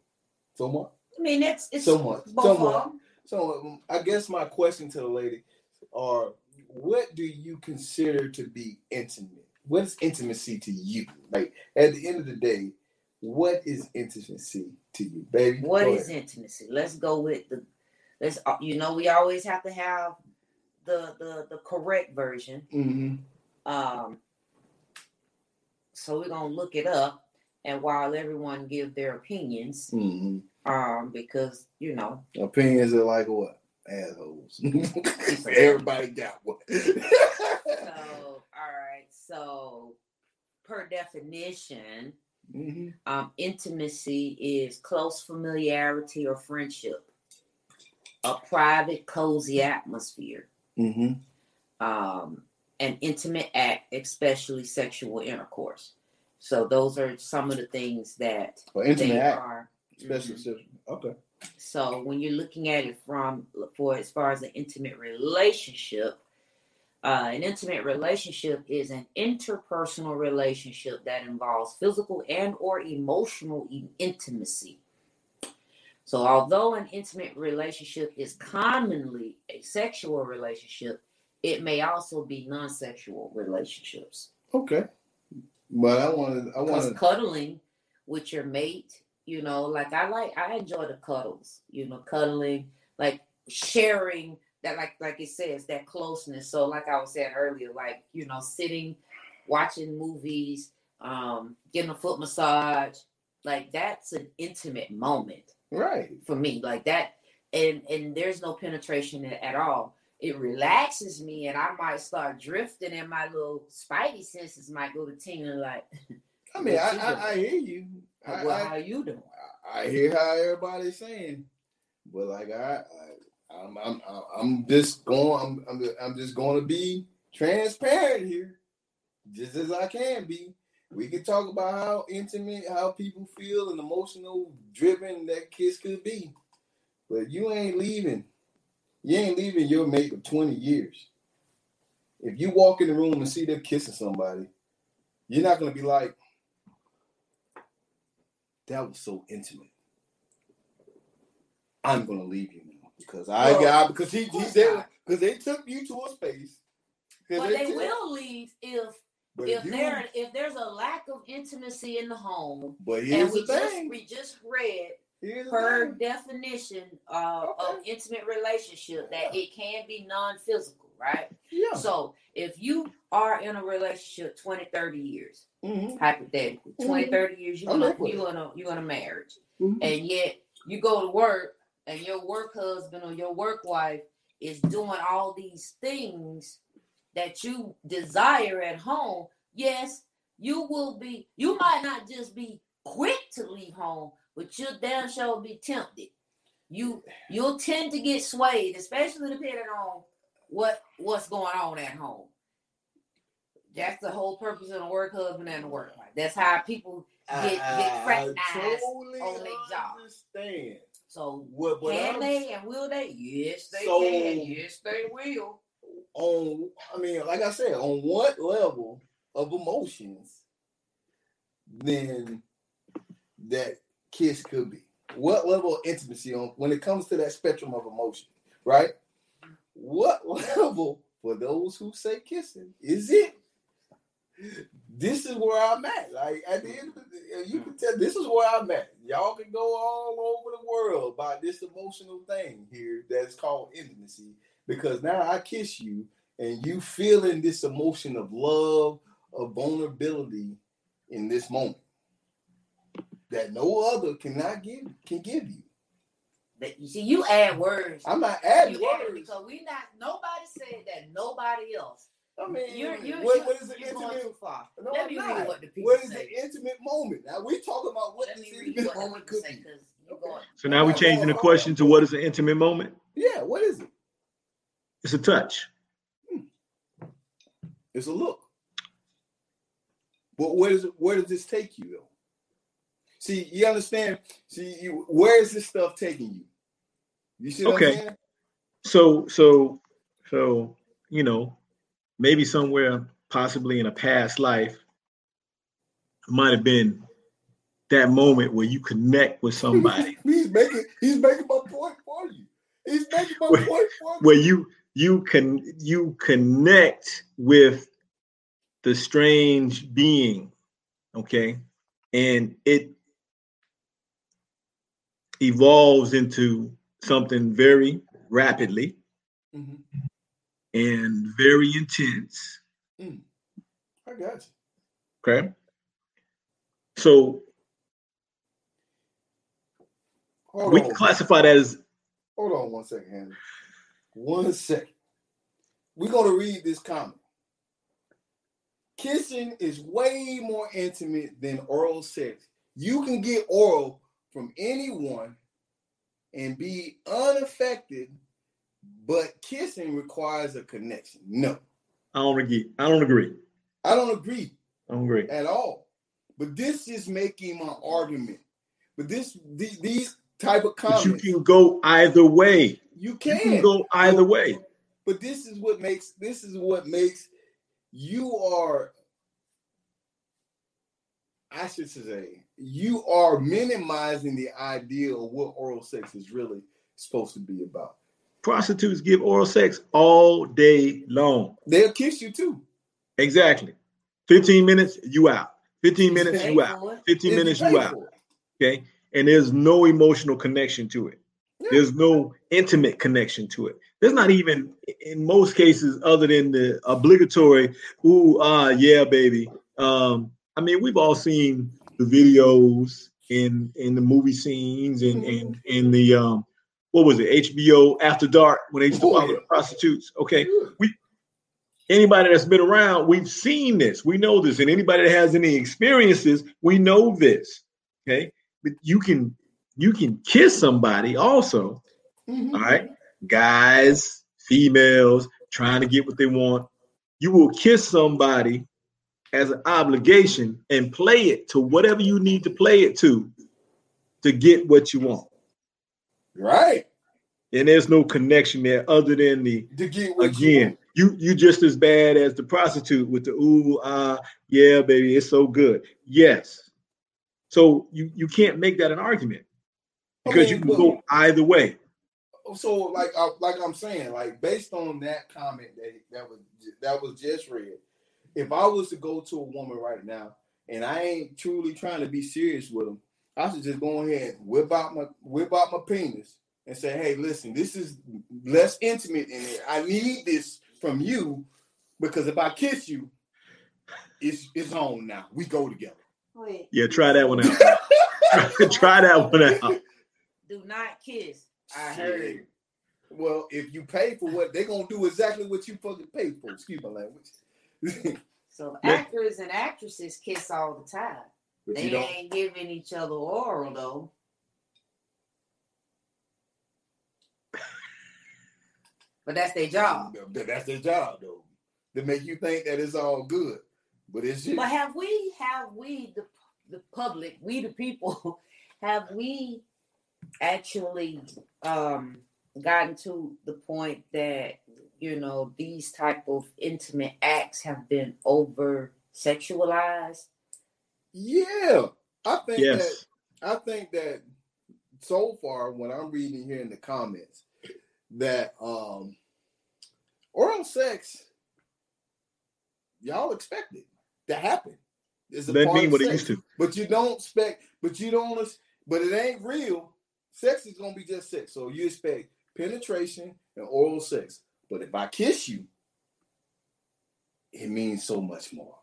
Somewhat.
I mean, it's it's
Somewhat.
both
Somewhat.
of 'em.
So I guess my question to the lady are what do you consider to be intimate? What is intimacy to you? Like at the end of the day, what is intimacy to you, baby?
What is intimacy? Let's go with the let's uh, you know we always have to have the the the correct version.
Mhm.
Um so we're gonna look it up and while everyone give their opinions,
Mhm.
um, because you know,
Opinions are like what? Assholes. Everybody got one.
so all right, so per definition,
Mhm.
um, intimacy is close familiarity or friendship, a private, cozy atmosphere,
Mhm.
um, an intimate act, especially sexual intercourse. So those are some of the things that
Well, intimate
they
act,
are.
especially
Mhm.
sexual- Okay.
So when you're looking at it from for as far as an intimate relationship, uh, an intimate relationship is an interpersonal relationship that involves physical and or emotional in- intimacy. So although an intimate relationship is commonly a sexual relationship, it may also be non-sexual relationships.
Okay. But I wanted I wanted
cuddling with your mate, you know, like I like I enjoy the cuddles, you know, cuddling, like sharing that like like it says, that closeness. So like I was saying earlier, like, you know, sitting, watching movies, um, getting a foot massage, like that's an intimate moment
right.
for me. Like that and and there's no penetration at, all. It relaxes me and I might start drifting and my little spidey senses might go to tingling like
I mean, I, I, I hear you.
Well,
I,
how you doing?
I hear how everybody's saying, but like I, I I'm, I'm, I'm just going. I'm, I'm, just going to be transparent here, just as I can be. We can talk about how intimate, how people feel, and emotional driven that kiss could be, but you ain't leaving. You ain't leaving your mate of 20 years. If you walk in the room and see them kissing somebody, you're not gonna be like, that was so intimate. I'm gonna leave you because I got because he, he they because they took you to a space.
But they
took-
will leave if
But
if
you,
there if there's a lack of intimacy in the home.
but
And
here's
we
the
just
thing.
we just read
Here's
per definition uh, of intimate relationship that it can be non-physical, right?
Yeah.
So if you are in a relationship 20, 30 years,
Mhm.
hypothetically, 20,
Mhm.
30 years, you're gonna you
it.
gonna you in a marriage.
Mhm.
and yet you go to work and your work husband or your work wife is doing all these things that you desire at home yes you will be you might not just be quick to leave home but you'll damn sure be tempted you you'll tend to get swayed especially depending on what what's going on at home that's the whole purpose of the work husband and the work wife that's how people get get
I
fraternized
totally
on their job.
understand.
So
What, what
can
I'm
they and will they? Yes, they
So-
can. Yes, they will.
on I mean, like I said, on what level of emotions then that kiss could be? What level of intimacy on when it comes to that spectrum of emotion, right? What level for those who say kissing is it? This is where I'm at. Like at the end of the day, you hmm. can tell this is where I'm at. Y'all can go all over the world about this emotional thing here that's called intimacy because now I kiss you and you feeling this emotion of love, of vulnerability in this moment that no other cannot give can give you.
That- You see, you add words.
I'm not adding
You add
words.
because we not. Nobody said that. Nobody else.
I mean,
You're you're,
what, what is the
you're
intimate?
too far.
No,
Let
I'm
me
not.
read what the people
What is
say.
the intimate moment? Now we talking about what
Let
this intimate
what
moment could
say
be.
because.
So now we're changing the question to what is an intimate moment?
Yeah, what is it?
It's a touch. Hmm.
It's a look. But where does it, where does this take you though? See, you understand? See, you, where is this stuff taking you? You see what
Okay.
I'm saying?
So so so you know, maybe somewhere possibly in a past life might have been that moment where you connect with somebody
He's making he's making my point for you. He's making my
Where-
point for you.
where you you can you connect with the strange being okay and it evolves into something very rapidly
Mhm.
And very intense mm.
I got you.
okay so
Hold
we
on.
can classify that as
Hold on one second, Henry. One second. We're gonna read this comment. Kissing is way more intimate than oral sex. You can get oral from anyone and be unaffected, but kissing requires a connection. No,
i don't agree i don't agree
I don't agree
i don't agree
at all. But this is making my argument. But this these, these type of
but you can go either way
you
you
can,
can go either way
But this is what makes this is what makes you are I should say you are minimizing the idea of what oral sex is really supposed to be about.
Prostitutes give oral sex all day long
They'll kiss you too.
Exactly. 15 minutes, you out. 15 minutes, you out. 15 minutes, you out. Okay. And there's no emotional connection to it. There's no intimate connection to it. There's not even, in most cases, other than the obligatory, ooh, ah, yeah, baby. Um, I mean, we've all seen the videos in in the movie scenes and and in the um, what was it, HBO After Dark when they used to follow the prostitutes. Okay,
Yeah.
anybody that's been around, we've seen this. We know this. And anybody that has any experiences, we know this. Okay. But you can you can kiss somebody also.
Mhm.
All right. Guys, females trying to get what they want. You will kiss somebody as an obligation and play it to whatever you need to play it to to get what you want.
Right.
And there's no connection there other than the
To get you
again, you you just as bad as the prostitute with the ooh ah yeah baby it's so good. Yes. So you you can't make that an argument
I
because
mean,
you can go either way.
so like I, like I'm saying, like based on that comment that that was that was just read, if I was to go to a woman right now and I ain't truly trying to be serious with them, I should just go ahead and whip out my whip out my penis and say, hey, listen, this is less intimate in it. I need this from you because if I kiss you, it's it's on now. We go together.
Wait.
Yeah, try that one out. try that one out.
Do not kiss. I
Shit.
heard.
Well, if you pay for what they're gonna do exactly what you fucking pay for. Excuse my language.
So
Yeah.
actors and actresses kiss all the time.
But
They
you don't.
ain't giving each other oral though. But that's their job.
That's their job, though, to make you think that it's all good. But it's just
But have we have we the the public, we the people, have we actually um gotten to the point that you know these type of intimate acts have been over sexualized?
Yeah, I think
Yes.
that I think that so far, when I'm reading here in the comments, that um oral sex, y'all expect it to happen. It's a
Doesn't mean what it used to.
But you don't expect, but you don't, but it ain't real. Sex is gonna be just sex. So you expect penetration and oral sex. But if I kiss you, it means so much more.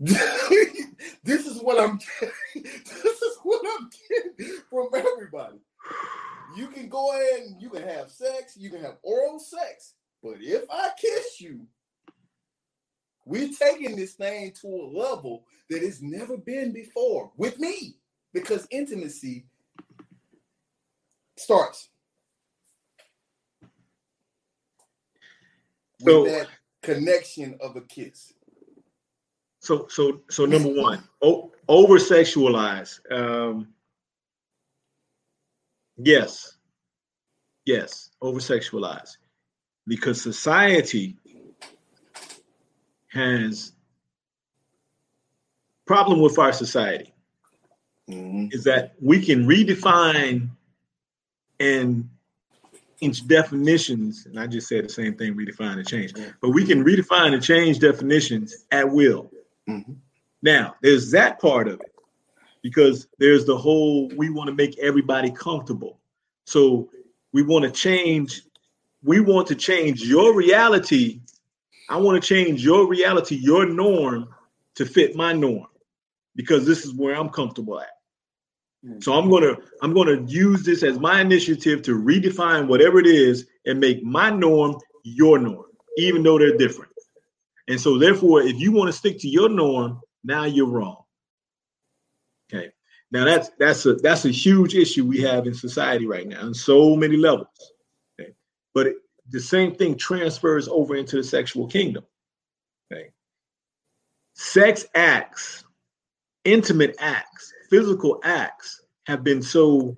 this is what I'm getting. This is what I'm getting from everybody. You can go ahead and you can have sex, you can have oral sex, but if I kiss you, we're taking this thing to a level that it's never been before with me because intimacy starts
So-
with that connection of a kiss.
So so so number one, o- over sexualized. Um, yes, yes, over sexualized, because society has problem with our society
Mhm.
is that we can redefine and inch definitions, and I just said the same thing, redefine and change, but we can redefine and change definitions at will.
Mhm.
Now, there's that part of it because there's the whole we want to make everybody comfortable. So we want to change, we want to change your reality. I want to change your reality, your norm to fit my norm because this is where I'm comfortable at. So I'm gonna I'm gonna use this as my initiative to redefine whatever it is and make my norm your norm, even though they're different. And so therefore, if you want to stick to your norm, now you're wrong. Okay. Now that's that's a that's a huge issue we have in society right now on so many levels. Okay. But it, the same thing transfers over into the sexual kingdom. Okay. Sex acts, intimate acts, physical acts have been so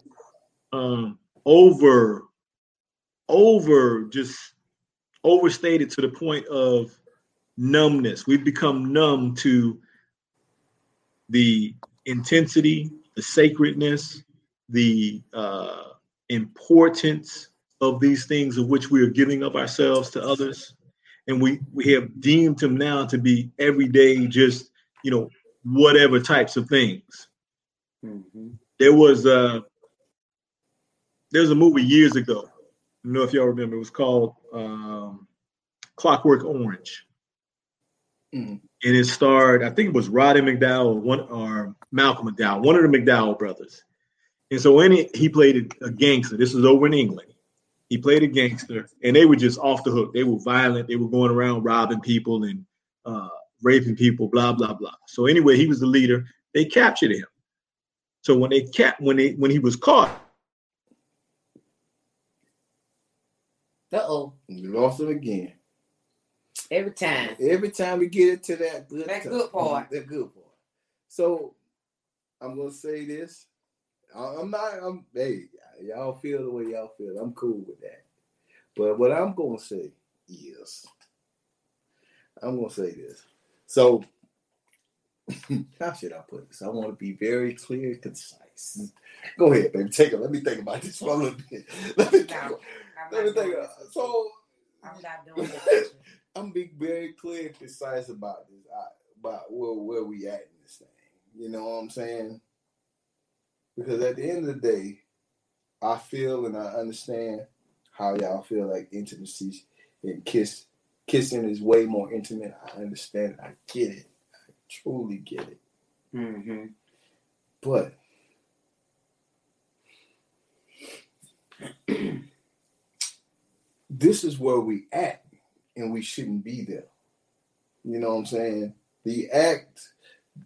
um over over just overstated to the point of numbness. We've become numb to the intensity, the sacredness, the uh, importance of these things of which we are giving of ourselves to others. And we, we have deemed them now to be everyday, just, you know, whatever types of things. There was a, there's a movie years ago. I don't know if y'all remember. It was called um, Clockwork Orange
Mhm.
and it starred, I think it was Roddy McDowall or one or Malcolm McDowell, one of the McDowell brothers. And so in it, he played a, a gangster. This was over in England. He played a gangster, and they were just off the hook. They were violent. They were going around robbing people and uh, raping people, blah blah blah. So anyway, he was the leader. They captured him. So when they cap when they when he was caught,
Uh oh.
We lost him again.
Every time.
Every time we get into that good,
That
time,
good part.
that good part. So I'm gonna say this. I'm not. I'm. Hey, y'all feel the way y'all feel. I'm cool with that. But what I'm gonna say is, I'm gonna say this. So how should I put this? I want to be very clear, concise. Go ahead, baby. Take it. Let me think about this for a little bit. Let me think.
No,
Let me think. uh. So
I'm not doing this.
I'm being very clear and precise about this, about where, where we at in this thing. You know what I'm saying? Because at the end of the day, I feel and I understand how y'all feel like intimacy and kiss kissing is way more intimate. I understand. I get it. I truly get it.
Mm-hmm.
But this is where we at, and we shouldn't be there. You know what I'm saying? The act,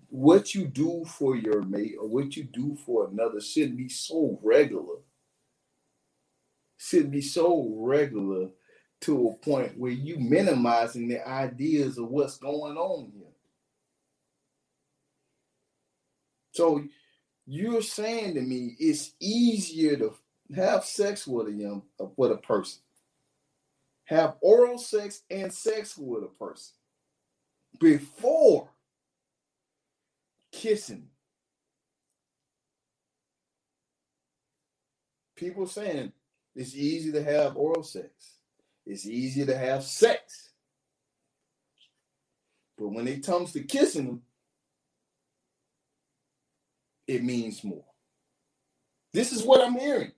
what you do for your mate or what you do for another shouldn't be so regular. Should be so regular to a point where you minimizing the ideas of what's going on here. So you're saying to me it's easier to have sex with a young with a person, have oral sex and sex with a person before kissing. People saying it's easy to have oral sex. It's easier to have sex. But when it comes to kissing them, it means more. This is what I'm hearing.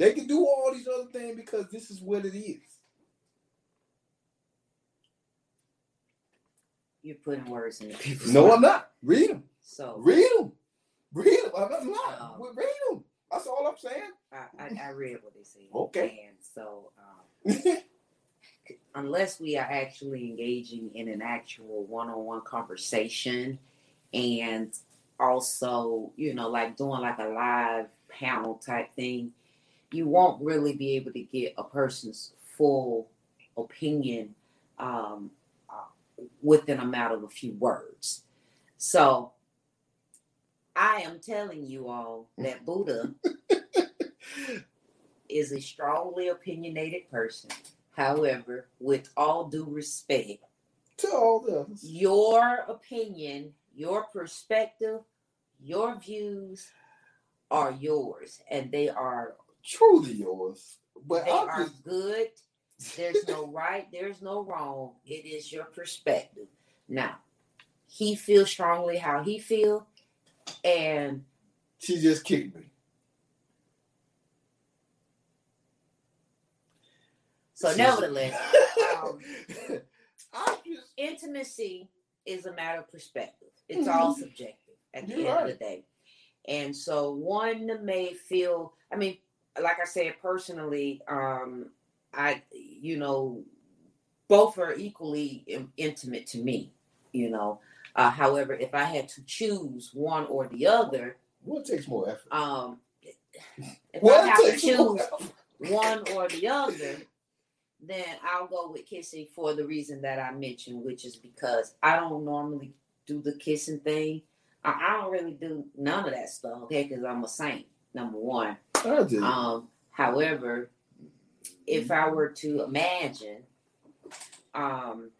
They can do all these other things because this is what it is.
You're putting words in people's
No,
mouth.
I'm not. Read them.
So
Read them. Read them. I'm not.
Um,
Read them. That's all I'm saying.
I, I, I read what they said.
Okay.
And so um, unless we are actually engaging in an actual one-on-one conversation and also you know like doing like a live panel type thing you won't really be able to get a person's full opinion um, uh, within a matter of a few words so i am telling you all that buddha is a strongly opinionated person However, with all due respect,
to all others.
your opinion, your perspective, your views are yours, and they are
Truly yours. But
they
I'm
are
just
good. There's no right, there's no wrong. It is your perspective. Now, he feels strongly how he feel, and
she just kicked me.
so nevertheless, um, intimacy is a matter of perspective. It's all subjective at the
You're
end of the day. And so one may feel, I mean, like I said, personally, um, I, you know, both are equally in- intimate to me, you know. Uh, however, if I had to choose one or the other,
what takes more effort?
um, if
What
I have to choose one or the other, then I'll go with kissing for the reason that I mentioned, which is because I don't normally do the kissing thing. I, I don't really do none of that stuff, okay? Because I'm a saint, number one.
I
Um, however, if I were to imagine, um,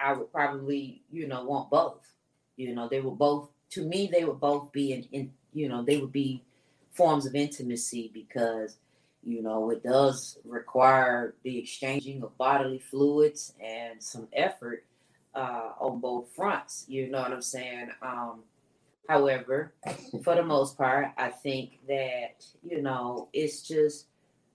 I would probably, you know, want both. You know, they would both. To me, they would both be in, in you know, they would be forms of intimacy because, you know, it does require the exchanging of bodily fluids and some effort uh, on both fronts. You know what I'm saying? Um, however, for the most part, I think that you know it's just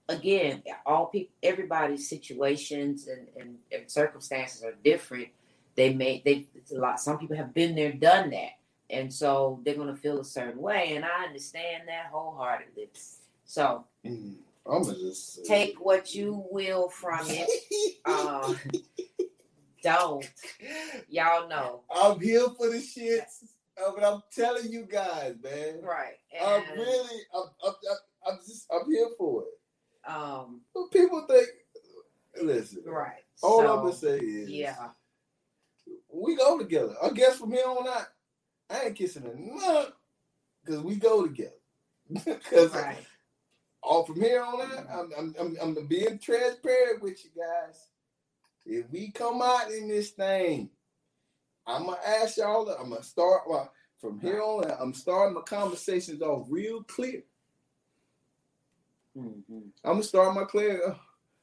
again all people, everybody's situations and, and, and circumstances are different. They may they it's a lot. Some people have been there, done that, and so they're gonna feel a certain way, and I understand that wholeheartedly. So
Mm, I'm gonna just
take what you will from it. Um, don't y'all know
I'm here for the shits, uh, but I'm telling you guys, man.
right?
I'm really, I'm, I'm, I'm, I'm just, I'm here for it.
um,
But people think, listen,
right.
all
so,
I'm gonna say is,
yeah.
we go together. I guess from here on out, I ain't kissing her none, cause we go together. Cause
Right.
all from here on out, I'm, I'm, I'm, I'm being transparent with you guys. If we come out in this thing, I'm gonna ask y'all. I'm gonna start well, from here on. I'm starting my conversations off real clear.
Mhm.
I'm gonna start my clear.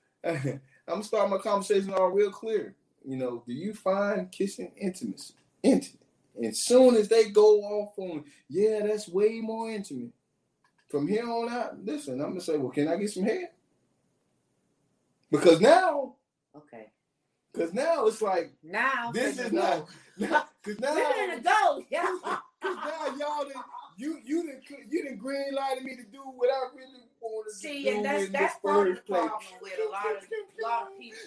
I'm gonna start my conversation off real clear. You know, do you find kissing intimacy intimate? And soon as they go off on, yeah, that's way more intimate. From here on out, listen, I'm gonna say, well, can I get some head? Because now,
Okay.
Because now it's like
Now
this is not. Because now,
We're gonna go. Yeah.
Cause now y'all did you you didn't you didn't green lighted me to do what I really wanted
See,
to do
and that's that's part of the
place.
problem with a lot of a lot of people.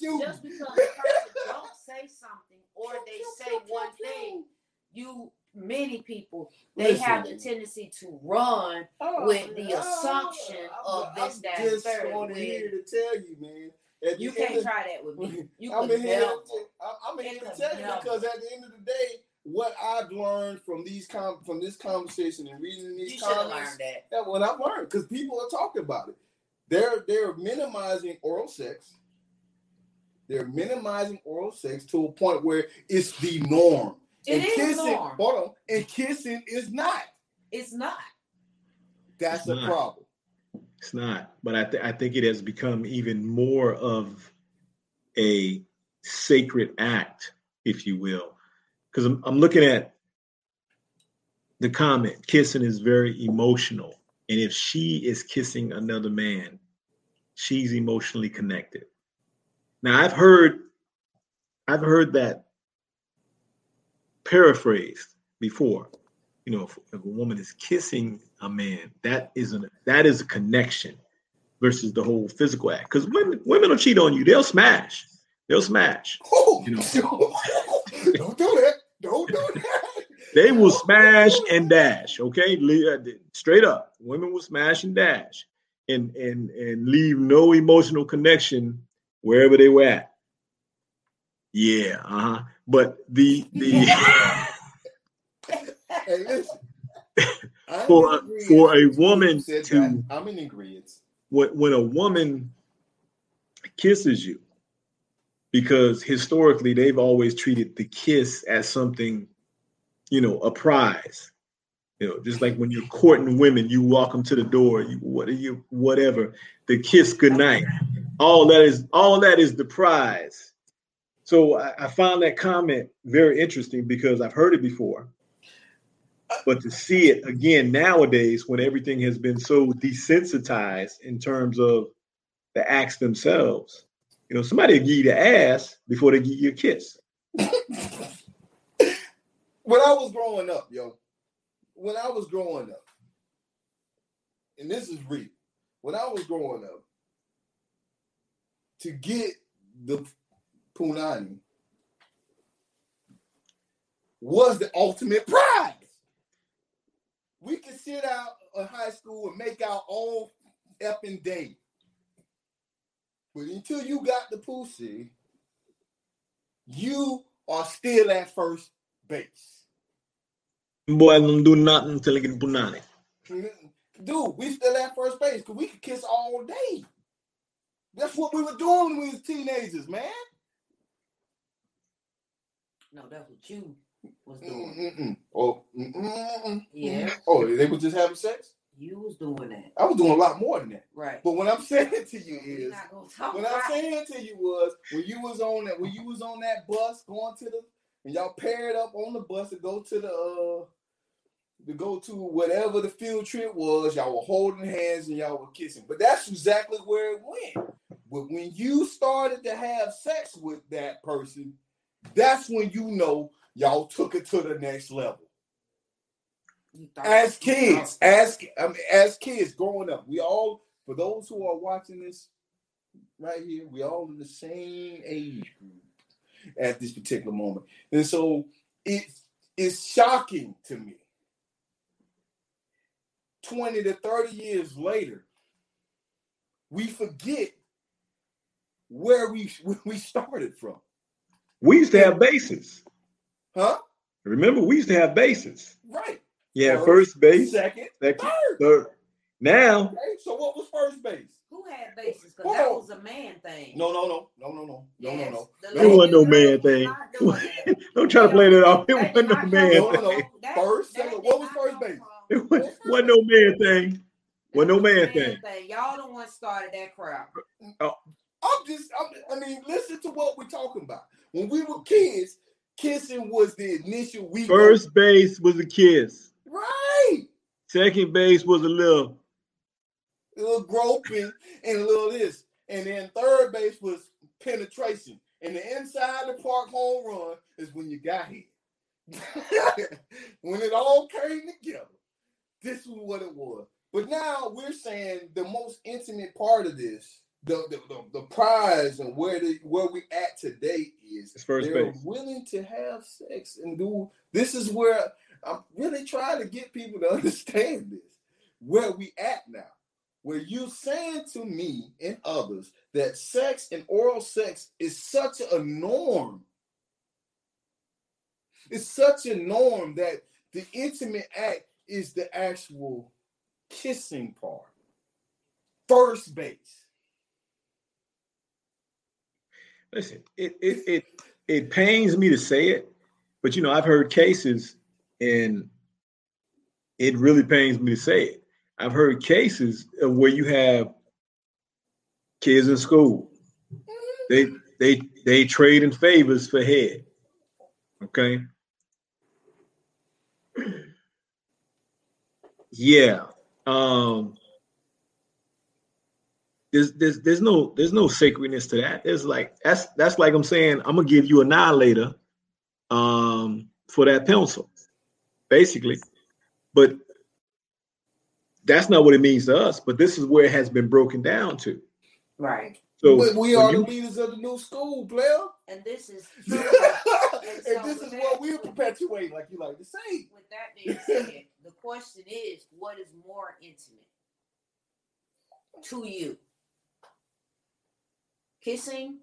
Just because a person don't say something or they say one thing, you many people they have the tendency to run
Oh,
with the
oh,
assumption
I'm-
of this,
I'm
that,
just
third,
here to tell you, man. At
you can't
of-
try that with me. You
I'm
could
in here.
never.
To, I'm, I'm in here to tell you because at the end of the day, what I've learned from these com- from this conversation and reading these
should have
comments.
learned that.
What I've learned because people are talking about it. They're they're minimizing oral sex. They're minimizing oral sex to a point where it's the norm.
It
and
is
kissing,
norm.
hold on, and kissing is not.
It's not.
That's
It's
a
not.
problem.
It's not, but I, th- I think it has become even more of a sacred act, if you will. Because I'm, I'm looking at the comment kissing is very emotional. And if she is kissing another man, she's emotionally connected. Now I've heard I've heard that paraphrased before. You know, if, if a woman is kissing a man, that isn't that is a connection versus the whole physical act. Because women women will cheat on you, they'll smash. They'll smash.
Oh,
You know.
don't do that. Don't do that.
They will smash and dash. Okay, uh, straight up, women will smash and dash, and and and leave no emotional connection wherever they were at. Yeah, uh huh. But the the
Hey, listen. I'm
For-
in
for a woman to-
that. I'm in agreement.
when when a woman kisses you, because historically they've always treated the kiss as something, you know, a prize. You know, just like when you're courting women, you walk them to the door, you what are you whatever, the kiss goodnight. All that is all that is the prize. So I, I found that comment very interesting because I've heard it before. But to see it again nowadays when everything has been so desensitized in terms of the acts themselves, you know, somebody give you the ass before they give you a kiss.
when I was growing up, yo, when I was growing up, and this is real, when I was growing up, to get the punani was the ultimate prize. We could sit out of high school and make our own effing day. But until you got the pussy, you are still at first base.
Boy, I don't do nothing until I get punani.
Dude, we still at first base because we could kiss all day. That's what we were doing when we was teenagers, man.
No, that's what you was doing.
Mm-mm-mm. Oh, mm-mm-mm.
Yeah,
oh, they were just having sex.
you was doing that.
I was doing a lot more than that.
Right.
But what I'm saying to you is,
not gonna talk
what I'm saying to you was, when you was on that, when you was on that bus going to the, and y'all paired up on the bus to go to the, uh, to go to whatever the field trip was, y'all were holding hands and y'all were kissing. But that's exactly where it went. But when you started to have sex with that person, that's when you know y'all took it to the next level. As kids, as I mean, as kids growing up, we all for those who are watching this right here, we all in the same age group at this particular moment, and so it's it's shocking to me. Twenty to thirty years later, we forget where we where we started from,
We used to have bases.
Huh?
Remember, we used to have bases.
Right.
Yeah,
First,
first base,
Second,
second,
third.
third. Now,
Okay, so what was first base?
Who had bases? Because that was a man thing.
No, no, no, no, no, no, no,
Yes,
no,
the
no.
It wasn't no man thing.
that.
don't try to play that off. It wasn't no man
No, no,
thing.
That-
First,
that
second,
did
what was first base?
It wasn't, wasn't no man thing.
that
Wasn't no
was a
man thing.
Y'all the one started that crowd.
Uh, I'm just, I'm, I mean, listen to what we're talking about. When we were kids, kissing was the initial we
First base was a kiss.
right,
Second base was a little.
a little groping and a little this, and then third base was penetration, and the inside the park home run is when you got here. when it all came together, this was what it was. But now we're saying the most intimate part of this, the the, the, the prize and where the where we at today is
first
they're
base.
willing to have sex and do this is where I'm really trying to get people to understand this. Where we at now. Where you saying to me and others that sex and oral sex is such a norm it's such a norm that the intimate act is the actual kissing part. First base.
Listen, it it it it pains me to say it, but you know, I've heard cases and it really pains me to say it. I've heard cases of where you have kids in school. They they they trade in favors for head. Okay. Yeah. Um there's there's there's no there's no sacredness to that. There's like that's that's like I'm saying I'm gonna give you annihilator um for that pencil, basically. But that's not what it means to us. But this is where it has been broken down to.
Right.
So
but we are
you-
the leaders of the new school, player.
And this is
and
so
this is what
that-
we perpetuate, like you like to say.
With that being said, the question is, what is more intimate to you? Kissing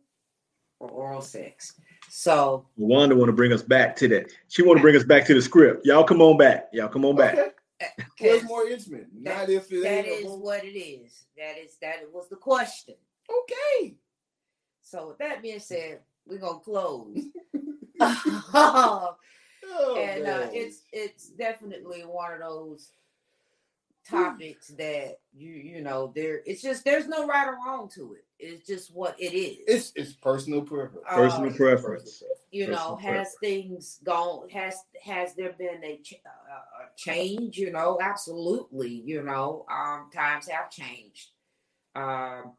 or oral sex? So
Wanda want to bring us back to that. She want to bring us back to the script. Y'all come on back. Y'all come on back.
Okay. What's more intimate?
that-
Not if it
that
ain't
is what it is. That is that was the question.
Okay.
So with that being said, we're gonna close.
Oh,
and uh, it's it's definitely one of those topics that you you know there it's just there's no right or wrong to it it's just what it is.
It's it's personal preference.
Personal
Um,
preference.
you know
personal
has things gone has has there been a, ch- uh, a change? You know absolutely you know um times have changed. Um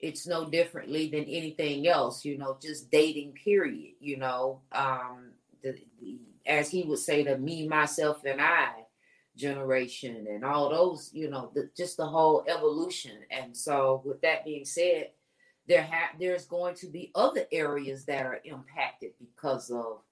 it's no differently than anything else you know just dating period you know um the, the as he would say the me myself and i generation and all those you know the, just the whole evolution. And so with that being said there ha- there's going to be other areas that are impacted because of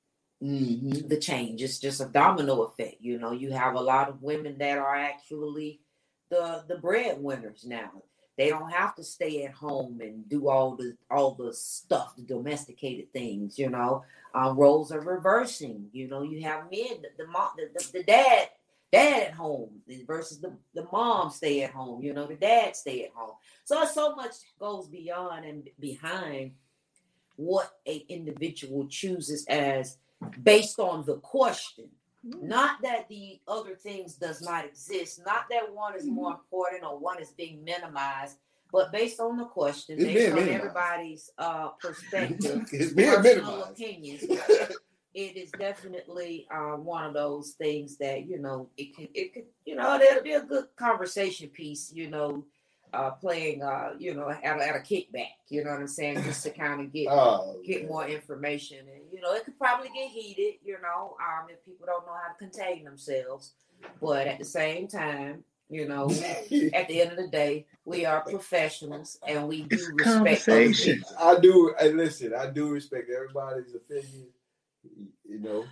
Mhm.
the change. It's just a domino effect. You know, you have a lot of women that are actually the the breadwinners now. They don't have to stay at home and do all the all the stuff, the domesticated things. You know, um, roles are reversing. You know, you have men, the the, the, the dad. Dad at home versus the, the mom stay at home, you know, the dad stay at home. So so much goes beyond and behind what a individual chooses as based on the question not that the other things does not exist not that one is more important or one is being minimized but based on the question
It's
based on
minimized.
everybody's uh perspective
It's being
personal
minimized.
opinions it is definitely uh, one of those things that you know it could it could you know that'll be a good conversation piece you know uh playing uh you know at a, at a kickback you know what i'm saying just to kind of get
Oh,
get
man.
more information and you know it could probably get heated you know um if people don't know how to contain themselves but at the same time you know at the end of the day we are professionals and we do
It's
respect
conversation.
I do. I listen. I do respect everybody's opinion. You know,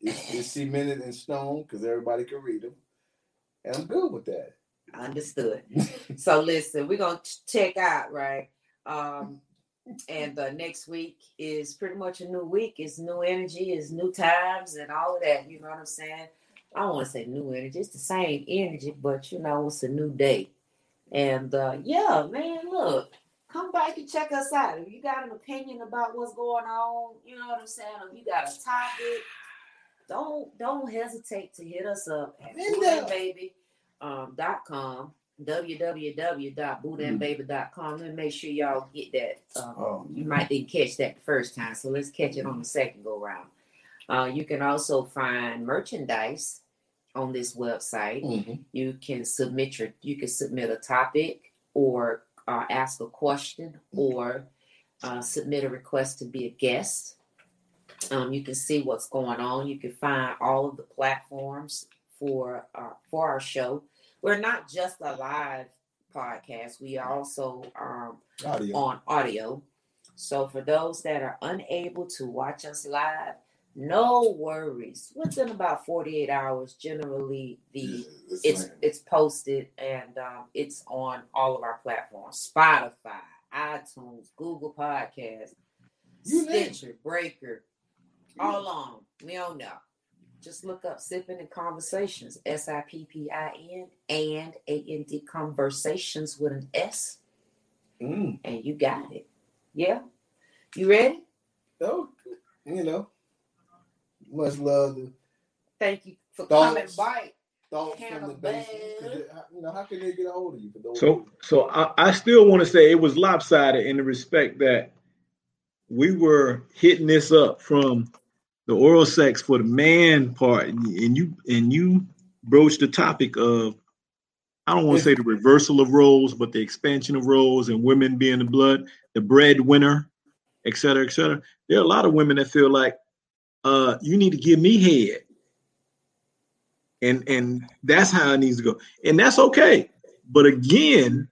it's, it's cemented in stone because everybody can read them, and I'm good with that.
understood. So listen we're gonna check out right? Um and uh, next week is pretty much a new week. It's new energy it's new times and all of that you know what i'm saying? I don't want to say new energy it's the same energy but you know it's a new day. And uh yeah man look come back and check us out. If you got an opinion about what's going on you know what i'm saying? If you got a topic don't don't hesitate to hit us up at
Man,
Food
that-
and baby um, dot com. Www.bootandbaby.com and make sure y'all get that um,
Oh,
you might didn't catch that the first time so let's catch it on the second go round. Uh, you can also find merchandise on this website.
Mhm.
you can submit your you can submit a topic or uh, ask a question or uh, submit a request to be a guest um, you can see what's going on you can find all of the platforms for uh, for our show we're not just a live podcast we also um,
Audio.
on audio. So for those that are unable to watch us live, no worries. Within about 48 hours, generally the it's it's posted and um, it's on all of our platforms: Spotify, iTunes, Google Podcasts,
You.
Stitcher, Breaker, all along. We don't know. Just look up sipping and conversations, S I P P I N and A N D conversations with an S,
Mm.
and you got it. Yeah, you ready?
Oh, you know, much love to
Thank you for
Thoughts?
coming by.
thoughts from the
Hannibal.
basement. 'Cause it- how- You know, how can they get a hold of you? For those
So, so I, I still want to say it was lopsided in the respect that we were hitting this up from the oral sex for the man part, and and you and you broached the topic of I don't want to say the reversal of roles, but the expansion of roles and women being the blood, the breadwinner, et cetera, et cetera. There are a lot of women that feel like uh, you need to give me head. And and that's how it needs to go. And that's okay. But again,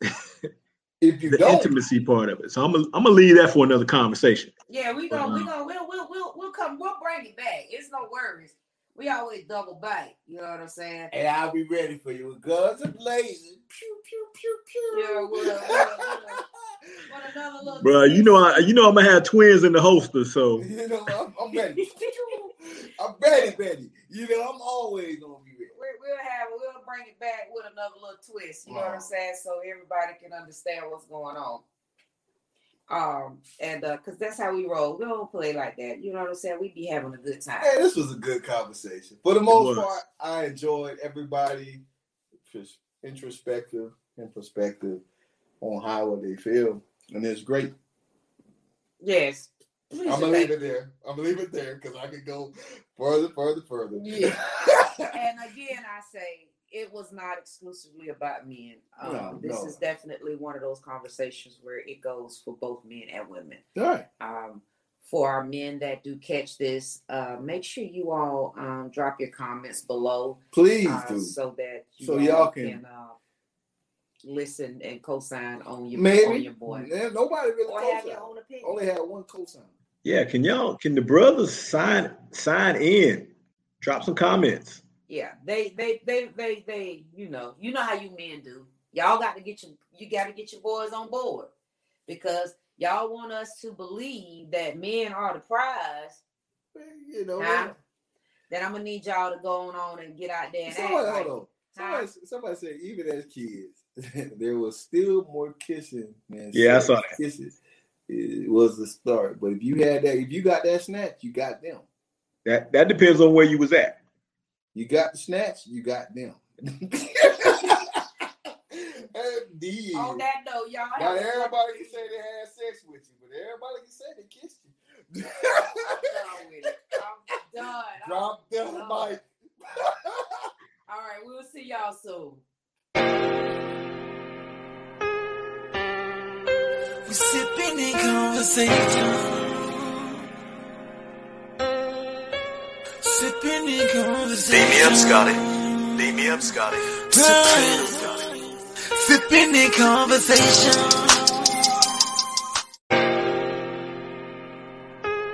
if you
the
don't,
intimacy part of it. So I'm gonna I'm gonna leave that for another conversation.
Yeah, we gonna we
Uh-huh.
gonna we'll we'll we'll we'll come we'll bring it back. It's no worries. We always double back. You know what I'm saying?
and I'll be ready for you with guns and blazing. Pew pew pew pew.
Yeah, with a- with a- with a- What another little
Bro, you know I you know I'm gonna have twins in the holster, so
You know, I'm, I'm ready. I'm ready, ready. You know, I'm always gonna be ready.
we- we'll have we'll bring it back with another little twist. You know what I'm saying? So everybody can understand what's going on. Um, and uh, cause that's how we roll. We don't play like that. You know what I'm saying? We be having a good time.
Hey, this was a good conversation. For the most part, I enjoyed everybody just introspective and perspective on how what they feel. And it's great.
Yes.
I'm gonna leave it there. I'm gonna leave it there because I could go further, further, further.
Yeah. and again, I say it was not exclusively about men. Um,
No,
this
no.
is definitely one of those conversations where it goes for both men and women.
All right.
Um, for our men that do catch this, uh, make sure you all um, drop your comments below
Please
uh,
do.
so that you
So y'all
can,
can-
uh, listen and co-sign on your on
Maybe.
your boy,
Yeah, nobody really
or have your
co-signed.
own opinion.
Only had one cosign.
yeah, can y'all can the brothers sign sign in? Drop some comments.
Yeah, they, they, they, they, they, you know, you know how you men do. Y'all got to get your, you got to get your boys on board because y'all want us to believe that men are the prize.
You know,
Huh? Then I'm gonna need y'all to go on and get out there and
somebody,
act
hold
right.
on. Somebody, somebody said even as kids, there was still more kissing than
Yeah, I saw that.
Kisses it was the start. But if you had that, if you got that snatch, you got them.
That that depends on where you was at.
You got the snatch, you got them. Indeed.
On that note, y'all.
Not everybody can say they had sex with you, but everybody can say they kissed you.
I'm done with it. I'm done. I'm-
Drop the
done.
mic.
All right, we'll see y'all soon.
Sipping in conversation. Sipping in conversation.
Me up, Scotty. Beam me up, Scotty.
Sipping in conversation.